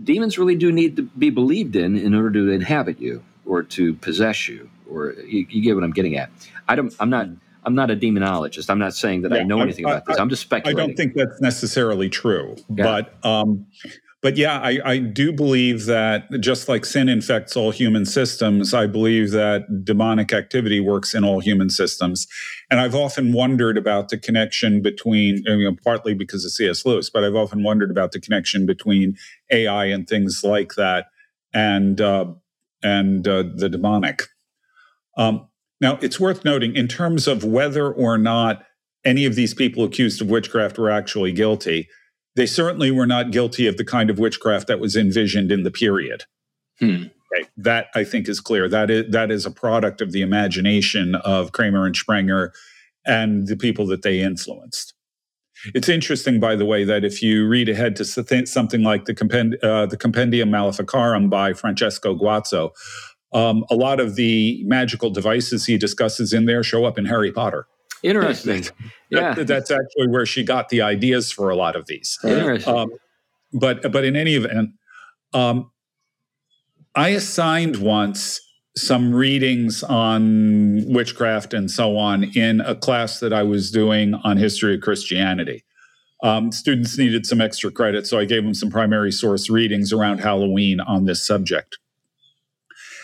demons really do need to be believed in in order to inhabit you or to possess you. Or you, you get what I'm getting at. I don't. I'm not. I'm not a demonologist. I'm not saying that yeah, I know anything I, about this. I'm just speculating. I don't think that's necessarily true. Yeah. But um, but yeah, I, I do believe that just like sin infects all human systems, I believe that demonic activity works in all human systems. And I've often wondered about the connection between, you know, partly because of C.S. Lewis, but I've often wondered about the connection between AI and things like that and uh, and uh, the demonic. Um, now, it's worth noting in terms of whether or not any of these people accused of witchcraft were actually guilty they certainly were not guilty of the kind of witchcraft that was envisioned in the period. Hmm. Okay. That I think is clear. That is that is a product of the imagination of Kramer and Sprenger and the people that they influenced. It's interesting, by the way, that if you read ahead to something like the, Compend- uh, the Compendium Maleficarum by Francesco Guazzo, um, a lot of the magical devices he discusses in there show up in Harry Potter. Interesting. yeah, that, that's actually where she got the ideas for a lot of these. Interesting. Um, but but in any event, um, I assigned once some readings on witchcraft and so on in a class that I was doing on history of Christianity. Um, students needed some extra credit, so I gave them some primary source readings around Halloween on this subject.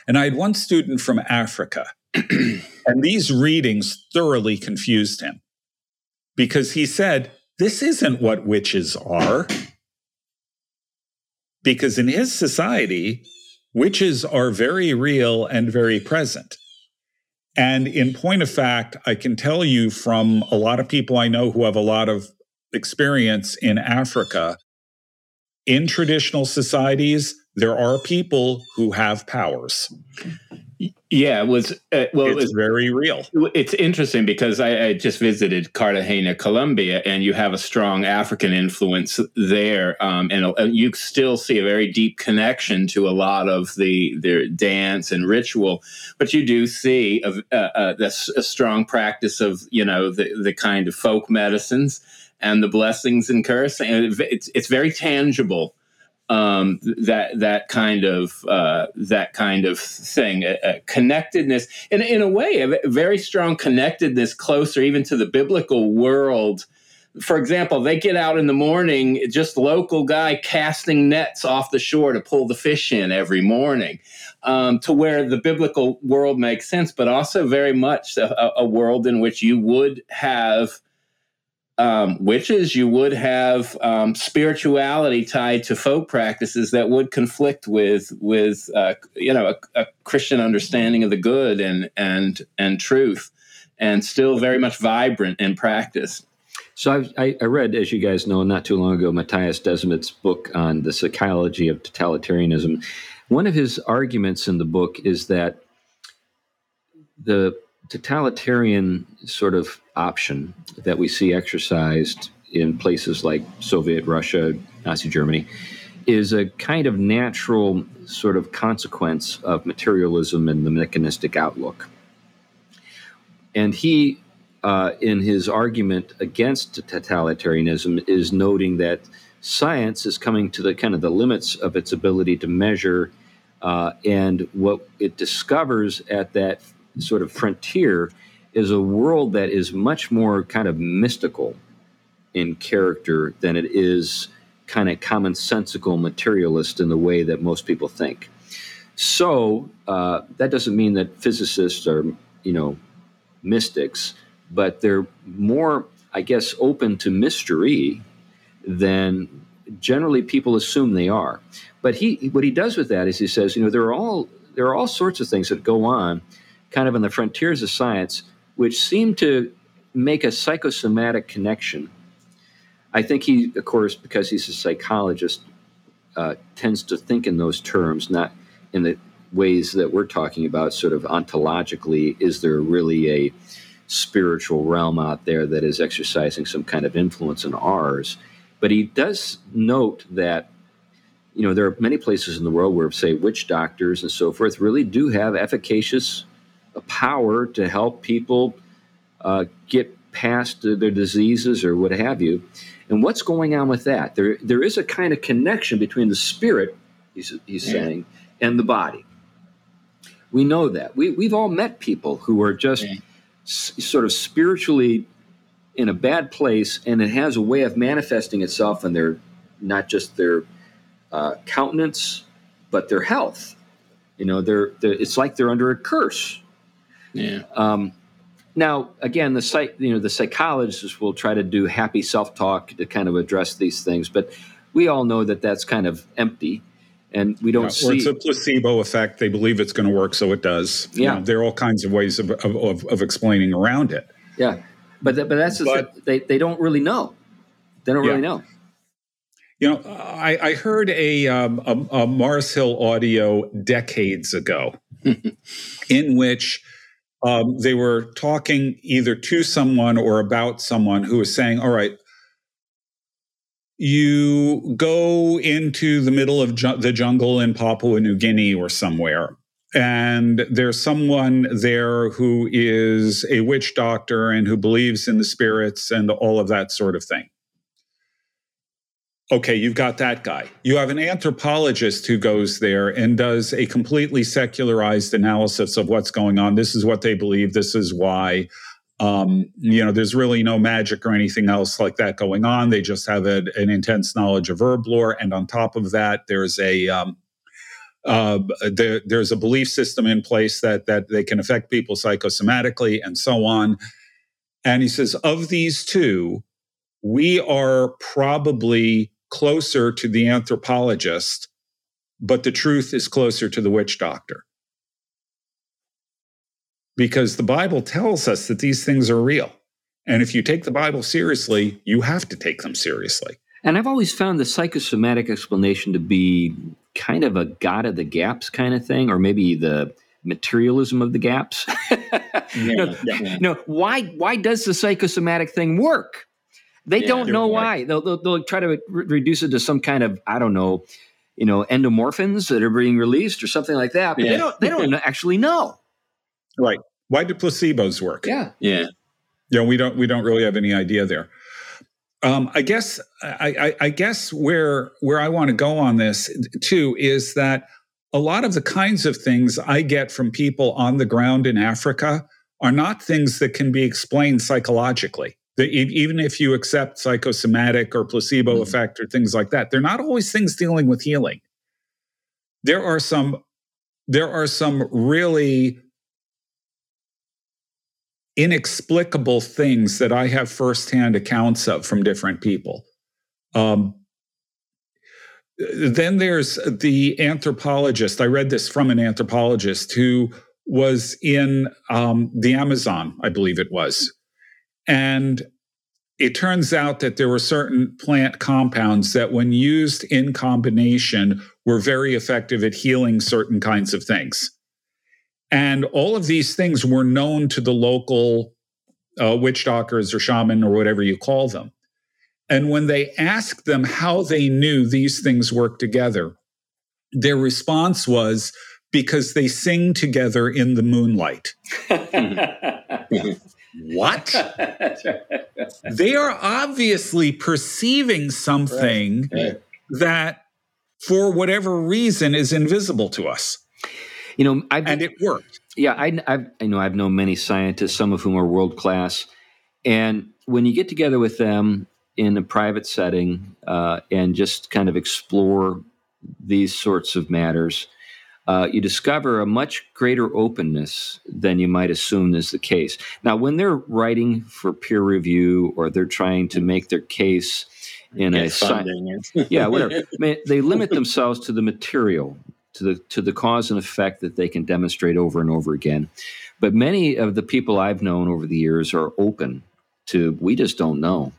And I had one student from Africa and these readings thoroughly confused him because he said, This isn't what witches are. Because in his society, witches are very real and very present. And in point of fact, I can tell you from a lot of people I know who have a lot of experience in Africa, in traditional societies, there are people who have powers. Yeah, it was uh, well. It's it was very real. It's interesting because I, I, just visited Cartagena, Colombia, and you have a strong African influence there, um, and, uh, you still see a very deep connection to a lot of the their dance and ritual. But you do see a, a, a, a strong practice of you know the the kind of folk medicines and the blessings and curse. And it's it's very tangible um, that that kind of uh, that kind of thing, a, a connectedness, and in a way, a very strong connectedness, closer even to the biblical world. For example, they get out in the morning, just local guy casting nets off the shore to pull the fish in every morning, um, to where the biblical world makes sense, but also very much a, a world in which you would have um, witches, you would have um, spirituality tied to folk practices that would conflict with with uh, you know a, a, Christian understanding of the good and and and truth, and still very much vibrant in practice. So I, I read, as you guys know, not too long ago, Mattias Desmet's book on the psychology of totalitarianism. One of his arguments in the book is that the totalitarian sort of option that we see exercised in places like Soviet Russia, Nazi Germany, is a kind of natural sort of consequence of materialism and the mechanistic outlook. And he, uh, in his argument against totalitarianism, is noting that science is coming to the kind of the limits of its ability to measure, uh, and what it discovers at that sort of frontier is a world that is much more kind of mystical in character than it is kind of commonsensical materialist in the way that most people think. So uh, that doesn't mean that physicists are, you know, mystics, but they're more, I guess, open to mystery than generally people assume they are. But he, what he does with that is he says, you know, there are all there are all sorts of things that go on, kind of on the frontiers of science, which seem to make a psychosomatic connection. I think he, of course, because he's a psychologist, uh, tends to think in those terms, not in the ways that we're talking about, sort of ontologically. Is there really a spiritual realm out there that is exercising some kind of influence in ours? But he does note that you know there are many places in the world where, say, witch doctors and so forth really do have efficacious power to help people uh, get past their diseases or what have you. And what's going on with that? There, there is a kind of connection between the spirit, he's, he's yeah. saying, and the body. We know that. We, we've all met people who are just yeah. s- sort of spiritually in a bad place, and it has a way of manifesting itself in their, not just their uh, countenance, but their health. You know, they're, they're, it's like they're under a curse. Yeah. Um, now, again, the psych, you know, the psychologists will try to do happy self-talk to kind of address these things, but we all know that that's kind of empty, and we don't yeah, see. Or it's a placebo effect. They believe it's going to work, so it does. Yeah, you know, there are all kinds of ways of, of, of explaining around it. Yeah, but th- but that's but, they they don't really know. They don't yeah. really know. You know, I, I heard a, um, a, a Mars Hill audio decades ago, in which um, they were talking either to someone or about someone who was saying, All right, you go into the middle of ju- the jungle in Papua New Guinea or somewhere, and there's someone there who is a witch doctor and who believes in the spirits and all of that sort of thing okay, you've got that guy. You have an anthropologist who goes there and does a completely secularized analysis of what's going on. This is what they believe. This is why. Um, you know, there's really no magic or anything else like that going on. They just have a, an intense knowledge of herb lore, and on top of that, there's a um, uh, there, there's a belief system in place that that they can affect people psychosomatically and so on. And he says, of these two, we are probably closer to the anthropologist, but the truth is closer to the witch doctor. Because the Bible tells us that these things are real. And if you take the Bible seriously, you have to take them seriously. And I've always found the psychosomatic explanation to be kind of a God of the gaps kind of thing, or maybe the materialism of the gaps. yeah, no, yeah. no, why why does the psychosomatic thing work? They yeah, don't know why. They'll, they'll, they'll, try to re- reduce it to some kind of I don't know, you know, endomorphins that are being released or something like that. But yeah. they don't they don't actually know. Right. Why do placebos work? Yeah. Yeah. Yeah. We don't we don't really have any idea there. Um, I guess I, I, I guess where where I want to go on this too is that a lot of the kinds of things I get from people on the ground in Africa are not things that can be explained psychologically even if you accept psychosomatic or placebo mm-hmm. effect or things like that, they're not always things dealing with healing. There are some, there are some really inexplicable things that I have firsthand accounts of from different people. Um, then there's the anthropologist. I read this from an anthropologist who was in um, the Amazon, I believe it was, and it turns out that there were certain plant compounds that, when used in combination, were very effective at healing certain kinds of things. And all of these things were known to the local uh, witch doctors or shaman or whatever you call them. And when they asked them how they knew these things work together, their response was because they sing together in the moonlight. what? they are obviously perceiving something right. Right. that, for whatever reason, is invisible to us. You know, I've, and it worked. Yeah, I, I've, I know I've known many scientists, some of whom are world class, and when you get together with them in a private setting uh, and just kind of explore these sorts of matters, uh, you discover a much greater openness than you might assume is the case. Now, when they're writing for peer review or they're trying to make their case in a funding. yeah, whatever. They limit themselves to the material, to the to the cause and effect that they can demonstrate over and over again. But many of the people I've known over the years are open to we just don't know.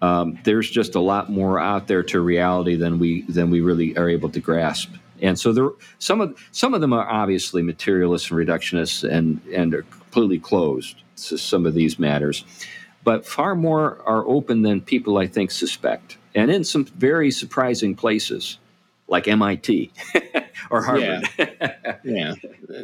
Um, there's just a lot more out there to reality than we than we really are able to grasp. And so there, some of some of them are obviously materialists and reductionists, and and are completely closed to some of these matters. But far more are open than people I think suspect, and in some very surprising places, like MIT. or Harvard. Yeah, yeah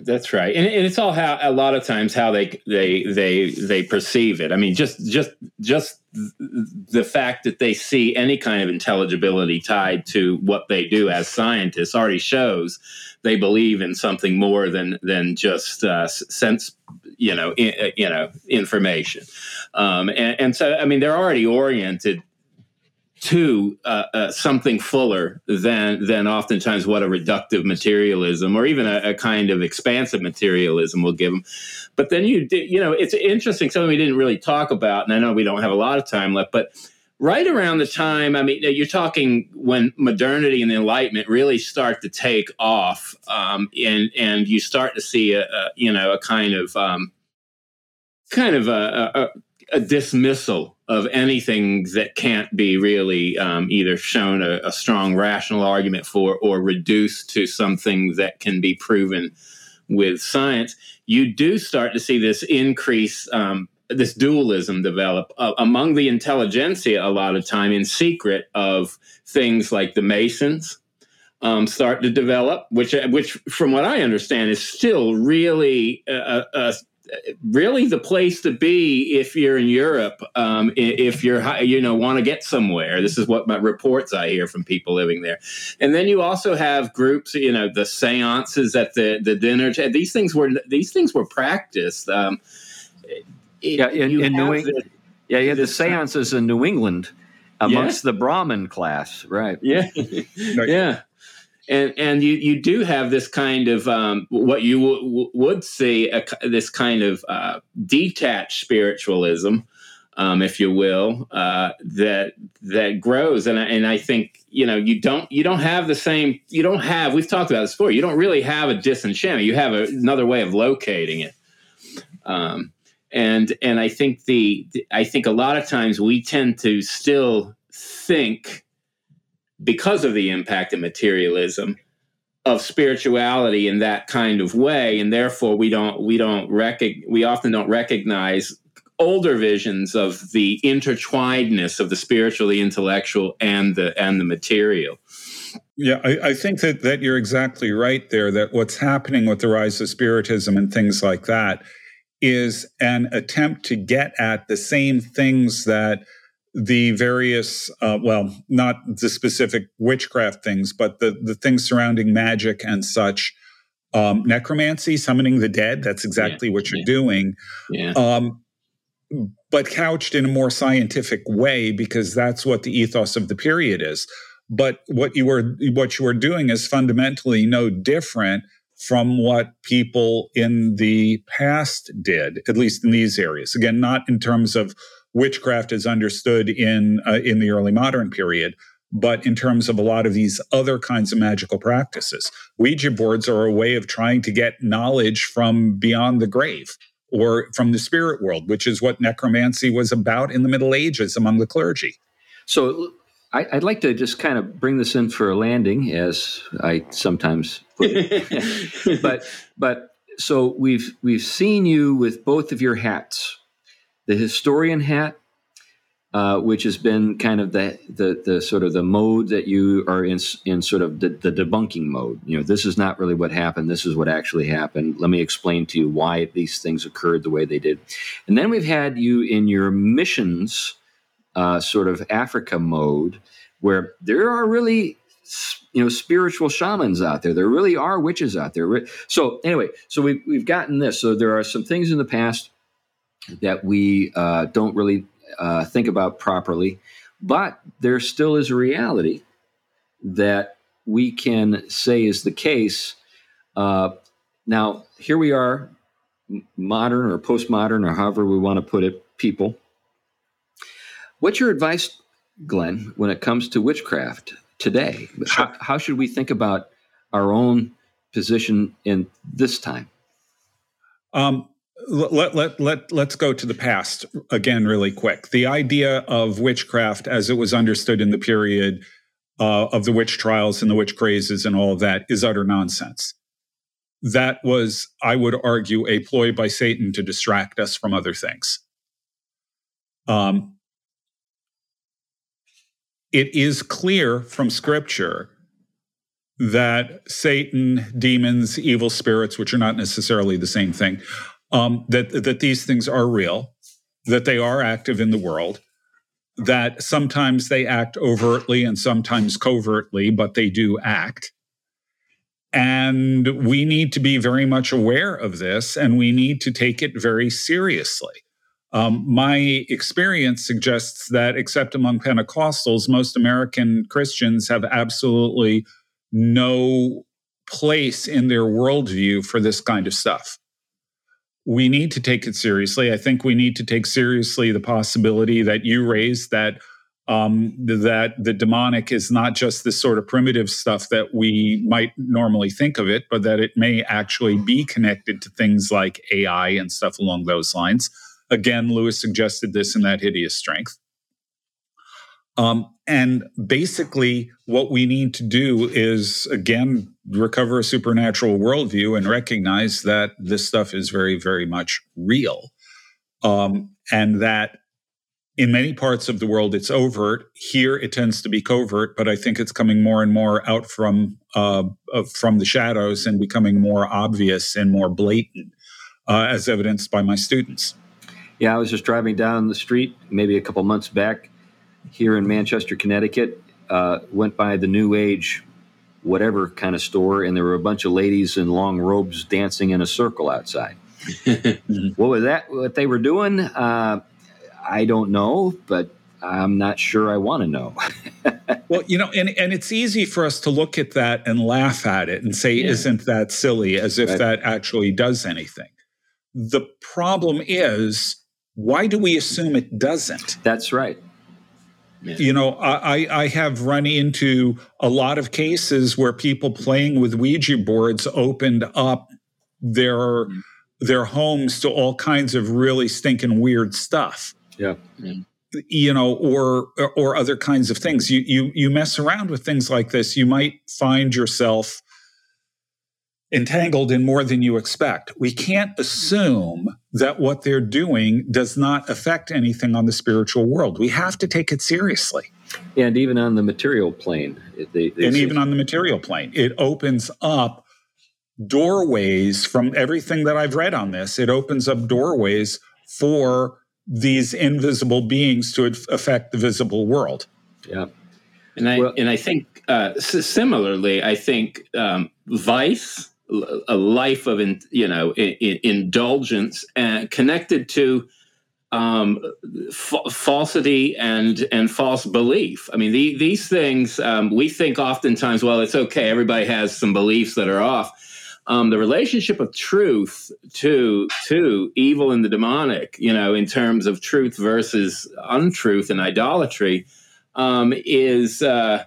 that's right. And, and, it's all how a lot of times how they they they they perceive it. I mean, just just just the fact that they see any kind of intelligibility tied to what they do as scientists already shows they believe in something more than than just uh, sense you know in, you know information. Um, and, and so i mean they're already oriented to uh, uh, something fuller than than oftentimes what a reductive materialism or even a, a, kind of expansive materialism will give them. But then you you know it's interesting something we didn't really talk about, and I know we don't have a lot of time left, but right around the time I mean you're talking when modernity and the Enlightenment really start to take off, um, and and you start to see a, a you know a kind of um, kind of a, a a dismissal of anything that can't be really um, either shown a, a, strong rational argument for or reduced to something that can be proven with science, you do start to see this increase, um, this dualism develop uh, among the intelligentsia a lot of time in secret of things like the Masons. Um, start to develop, which, which, from what I understand, is still really a, a, really the place to be if you're in Europe. Um, if you're, you know, want to get somewhere. This is what my reports I hear from people living there. And then you also have groups, you know, the seances at the the dinner. These things were these things were practiced. Um, yeah, in, in New England. Yeah, you had the seances in New England amongst yeah. the Brahmin class, right? Yeah, yeah and and you you do have this kind of um, what you w- would see a, this kind of uh, detached spiritualism, um, if you will, uh, that that grows, and I, and I think you know you don't you don't have the same you don't have we've talked about this before you don't really have a disenchantment you have a, another way of locating it. Um, and and I think the I think a lot of times we tend to still think because of the impact of materialism of spirituality in that kind of way and therefore we don't we don't we often don't recognize older visions of the intertwinedness of the spiritual the intellectual and the and the material. Yeah I, I think that that you're exactly right there that what's happening with the rise of spiritism and things like that is an attempt to get at the same things that the various, uh, well, not the specific witchcraft things, but the, the things surrounding magic and such. Um, necromancy, summoning the dead, that's exactly yeah, what you're yeah. doing. Yeah. Um, but couched in a more scientific way because that's what the ethos of the period is. But what you were what you were doing is fundamentally no different from what people in the past did, at least in these areas. Again, not in terms of witchcraft is understood in uh, in the early modern period but in terms of a lot of these other kinds of magical practices ouija boards are a way of trying to get knowledge from beyond the grave or from the spirit world which is what necromancy was about in the middle ages among the clergy so I, would like to just kind of bring this in for a landing, as I sometimes put it. but but so we've we've seen you with both of your hats the historian hat, uh, which has been kind of the, the, the sort of the mode that you are in in sort of the, the, debunking mode. You know, this is not really what happened. This is what actually happened. Let me explain to you why these things occurred the way they did. And then we've had you in your missions uh, sort of Africa mode, where there are really you know spiritual shamans out there. There really are witches out there. So anyway, so we've we've gotten this. So there are some things in the past that we uh, don't really uh, think about properly. But there still is a reality that we can say is the case. Uh, now, here we are, modern or postmodern, or however we want to put it, people. What's your advice Glenn, when it comes to witchcraft today? How, how should we think about our own position in this time? Um, let, let, let, let's go to the past again, really quick. The idea of witchcraft as it was understood in the period uh, of the witch trials and the witch crazes and all of that is utter nonsense. That was, I would argue, a ploy by Satan to distract us from other things. Um, it is clear from scripture that Satan, demons, evil spirits, which are not necessarily the same thing, um, that that these things are real, that they are active in the world, that sometimes they act overtly and sometimes covertly, but they do act. And we need to be very much aware of this and we need to take it very seriously. Um, my experience suggests that, except among Pentecostals, most American Christians have absolutely no place in their worldview for this kind of stuff we need to take it seriously. I think we need to take seriously the possibility that you raised that um, that the demonic is not just this sort of primitive stuff that we might normally think of it, but that it may actually be connected to things like AI and stuff along those lines. Again, Lewis suggested this in that hideous strength. Um, and basically, what we need to do is, again, recover a supernatural worldview and recognize that this stuff is very, very much real. Um, and that in many parts of the world it's overt. Here it tends to be covert, but I think it's coming more and more out from uh, from the shadows and becoming more obvious and more blatant, uh, as evidenced by my students. Yeah, I was just driving down the street maybe a couple months back here in Manchester, Connecticut. Uh, went by the New Age whatever kind of store, and there were a bunch of ladies in long robes dancing in a circle outside. what was that? What they were doing? Uh, I don't know, but I'm not sure I want to know. well, you know, and, and it's easy for us to look at that and laugh at it and say, yeah. isn't that silly, as if right. that actually does anything. The problem is, why do we assume it doesn't? That's right. Yeah. You know, I, I have run into a lot of cases where people playing with Ouija boards opened up their mm. their homes to all kinds of really stinking weird stuff. Yeah. You know, or or other kinds of things. You you you mess around with things like this, you might find yourself entangled in more than you expect. We can't assume that what they're doing does not affect anything on the spiritual world. We have to take it seriously. And even on the material plane. They, they and even on the material plane, it opens up doorways from everything that I've read on this. It opens up doorways for these invisible beings to affect the visible world. Yeah. And I, well, and I think uh, similarly, I think um, vice a life of you know in, in indulgence and connected to um, f- falsity and and false belief. I mean, the, these things um, we think oftentimes, well, it's okay. Everybody has some beliefs that are off. Um, the relationship of truth to to evil and the demonic, you know, in terms of truth versus untruth and idolatry, um, is uh,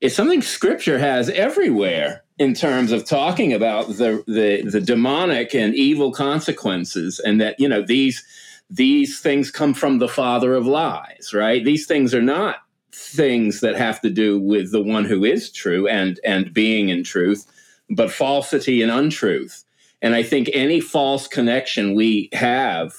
is something Scripture has everywhere in terms of talking about the, the the demonic and evil consequences and that you know these these things come from the father of lies right? These things are not things that have to do with the one who is true and and being in truth but falsity and untruth. And i think any false connection we have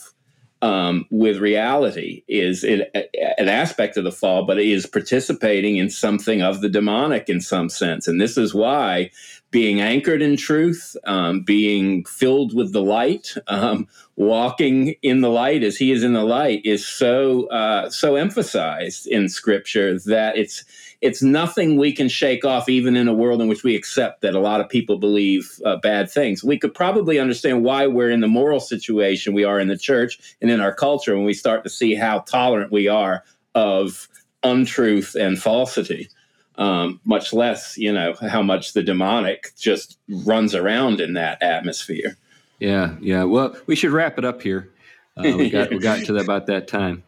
um, with reality is an aspect of the fall, but it is participating in something of the demonic in some sense. And this is why being anchored in truth, um, being filled with the light, um, walking in the light as He is in the light, is so uh, so emphasized in Scripture that it's it's nothing we can shake off, even in a world in which we accept that a lot of people believe uh, bad things. We could probably understand why we're in the moral situation we are in the church and in our culture when we start to see how tolerant we are of untruth and falsity. Um, much less, you know, how much the demonic just runs around in that atmosphere. Yeah, yeah. Well, we should wrap it up here. Uh, we got we got to about that time.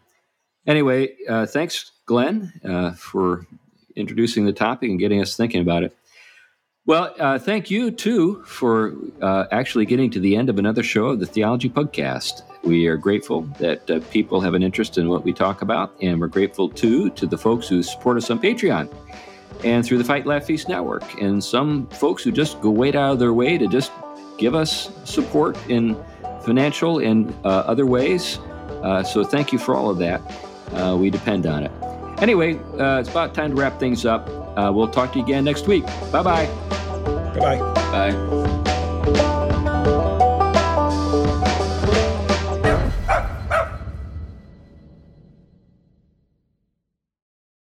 Anyway, uh, thanks Glenn, uh, for introducing the topic and getting us thinking about it. Well, uh, thank you too for uh, actually getting to the end of another show of the Theology Pugcast. We are grateful that uh, people have an interest in what we talk about, and we're grateful too to the folks who support us on Patreon and through the Fight Laugh Feast Network, and some folks who just go way out of their way to just give us support in financial and uh, other ways. Uh, so thank you for all of that. Uh, we depend on it. Anyway, uh, it's about time to wrap things up. Uh, we'll talk to you again next week. Bye-bye. Bye-bye. Bye.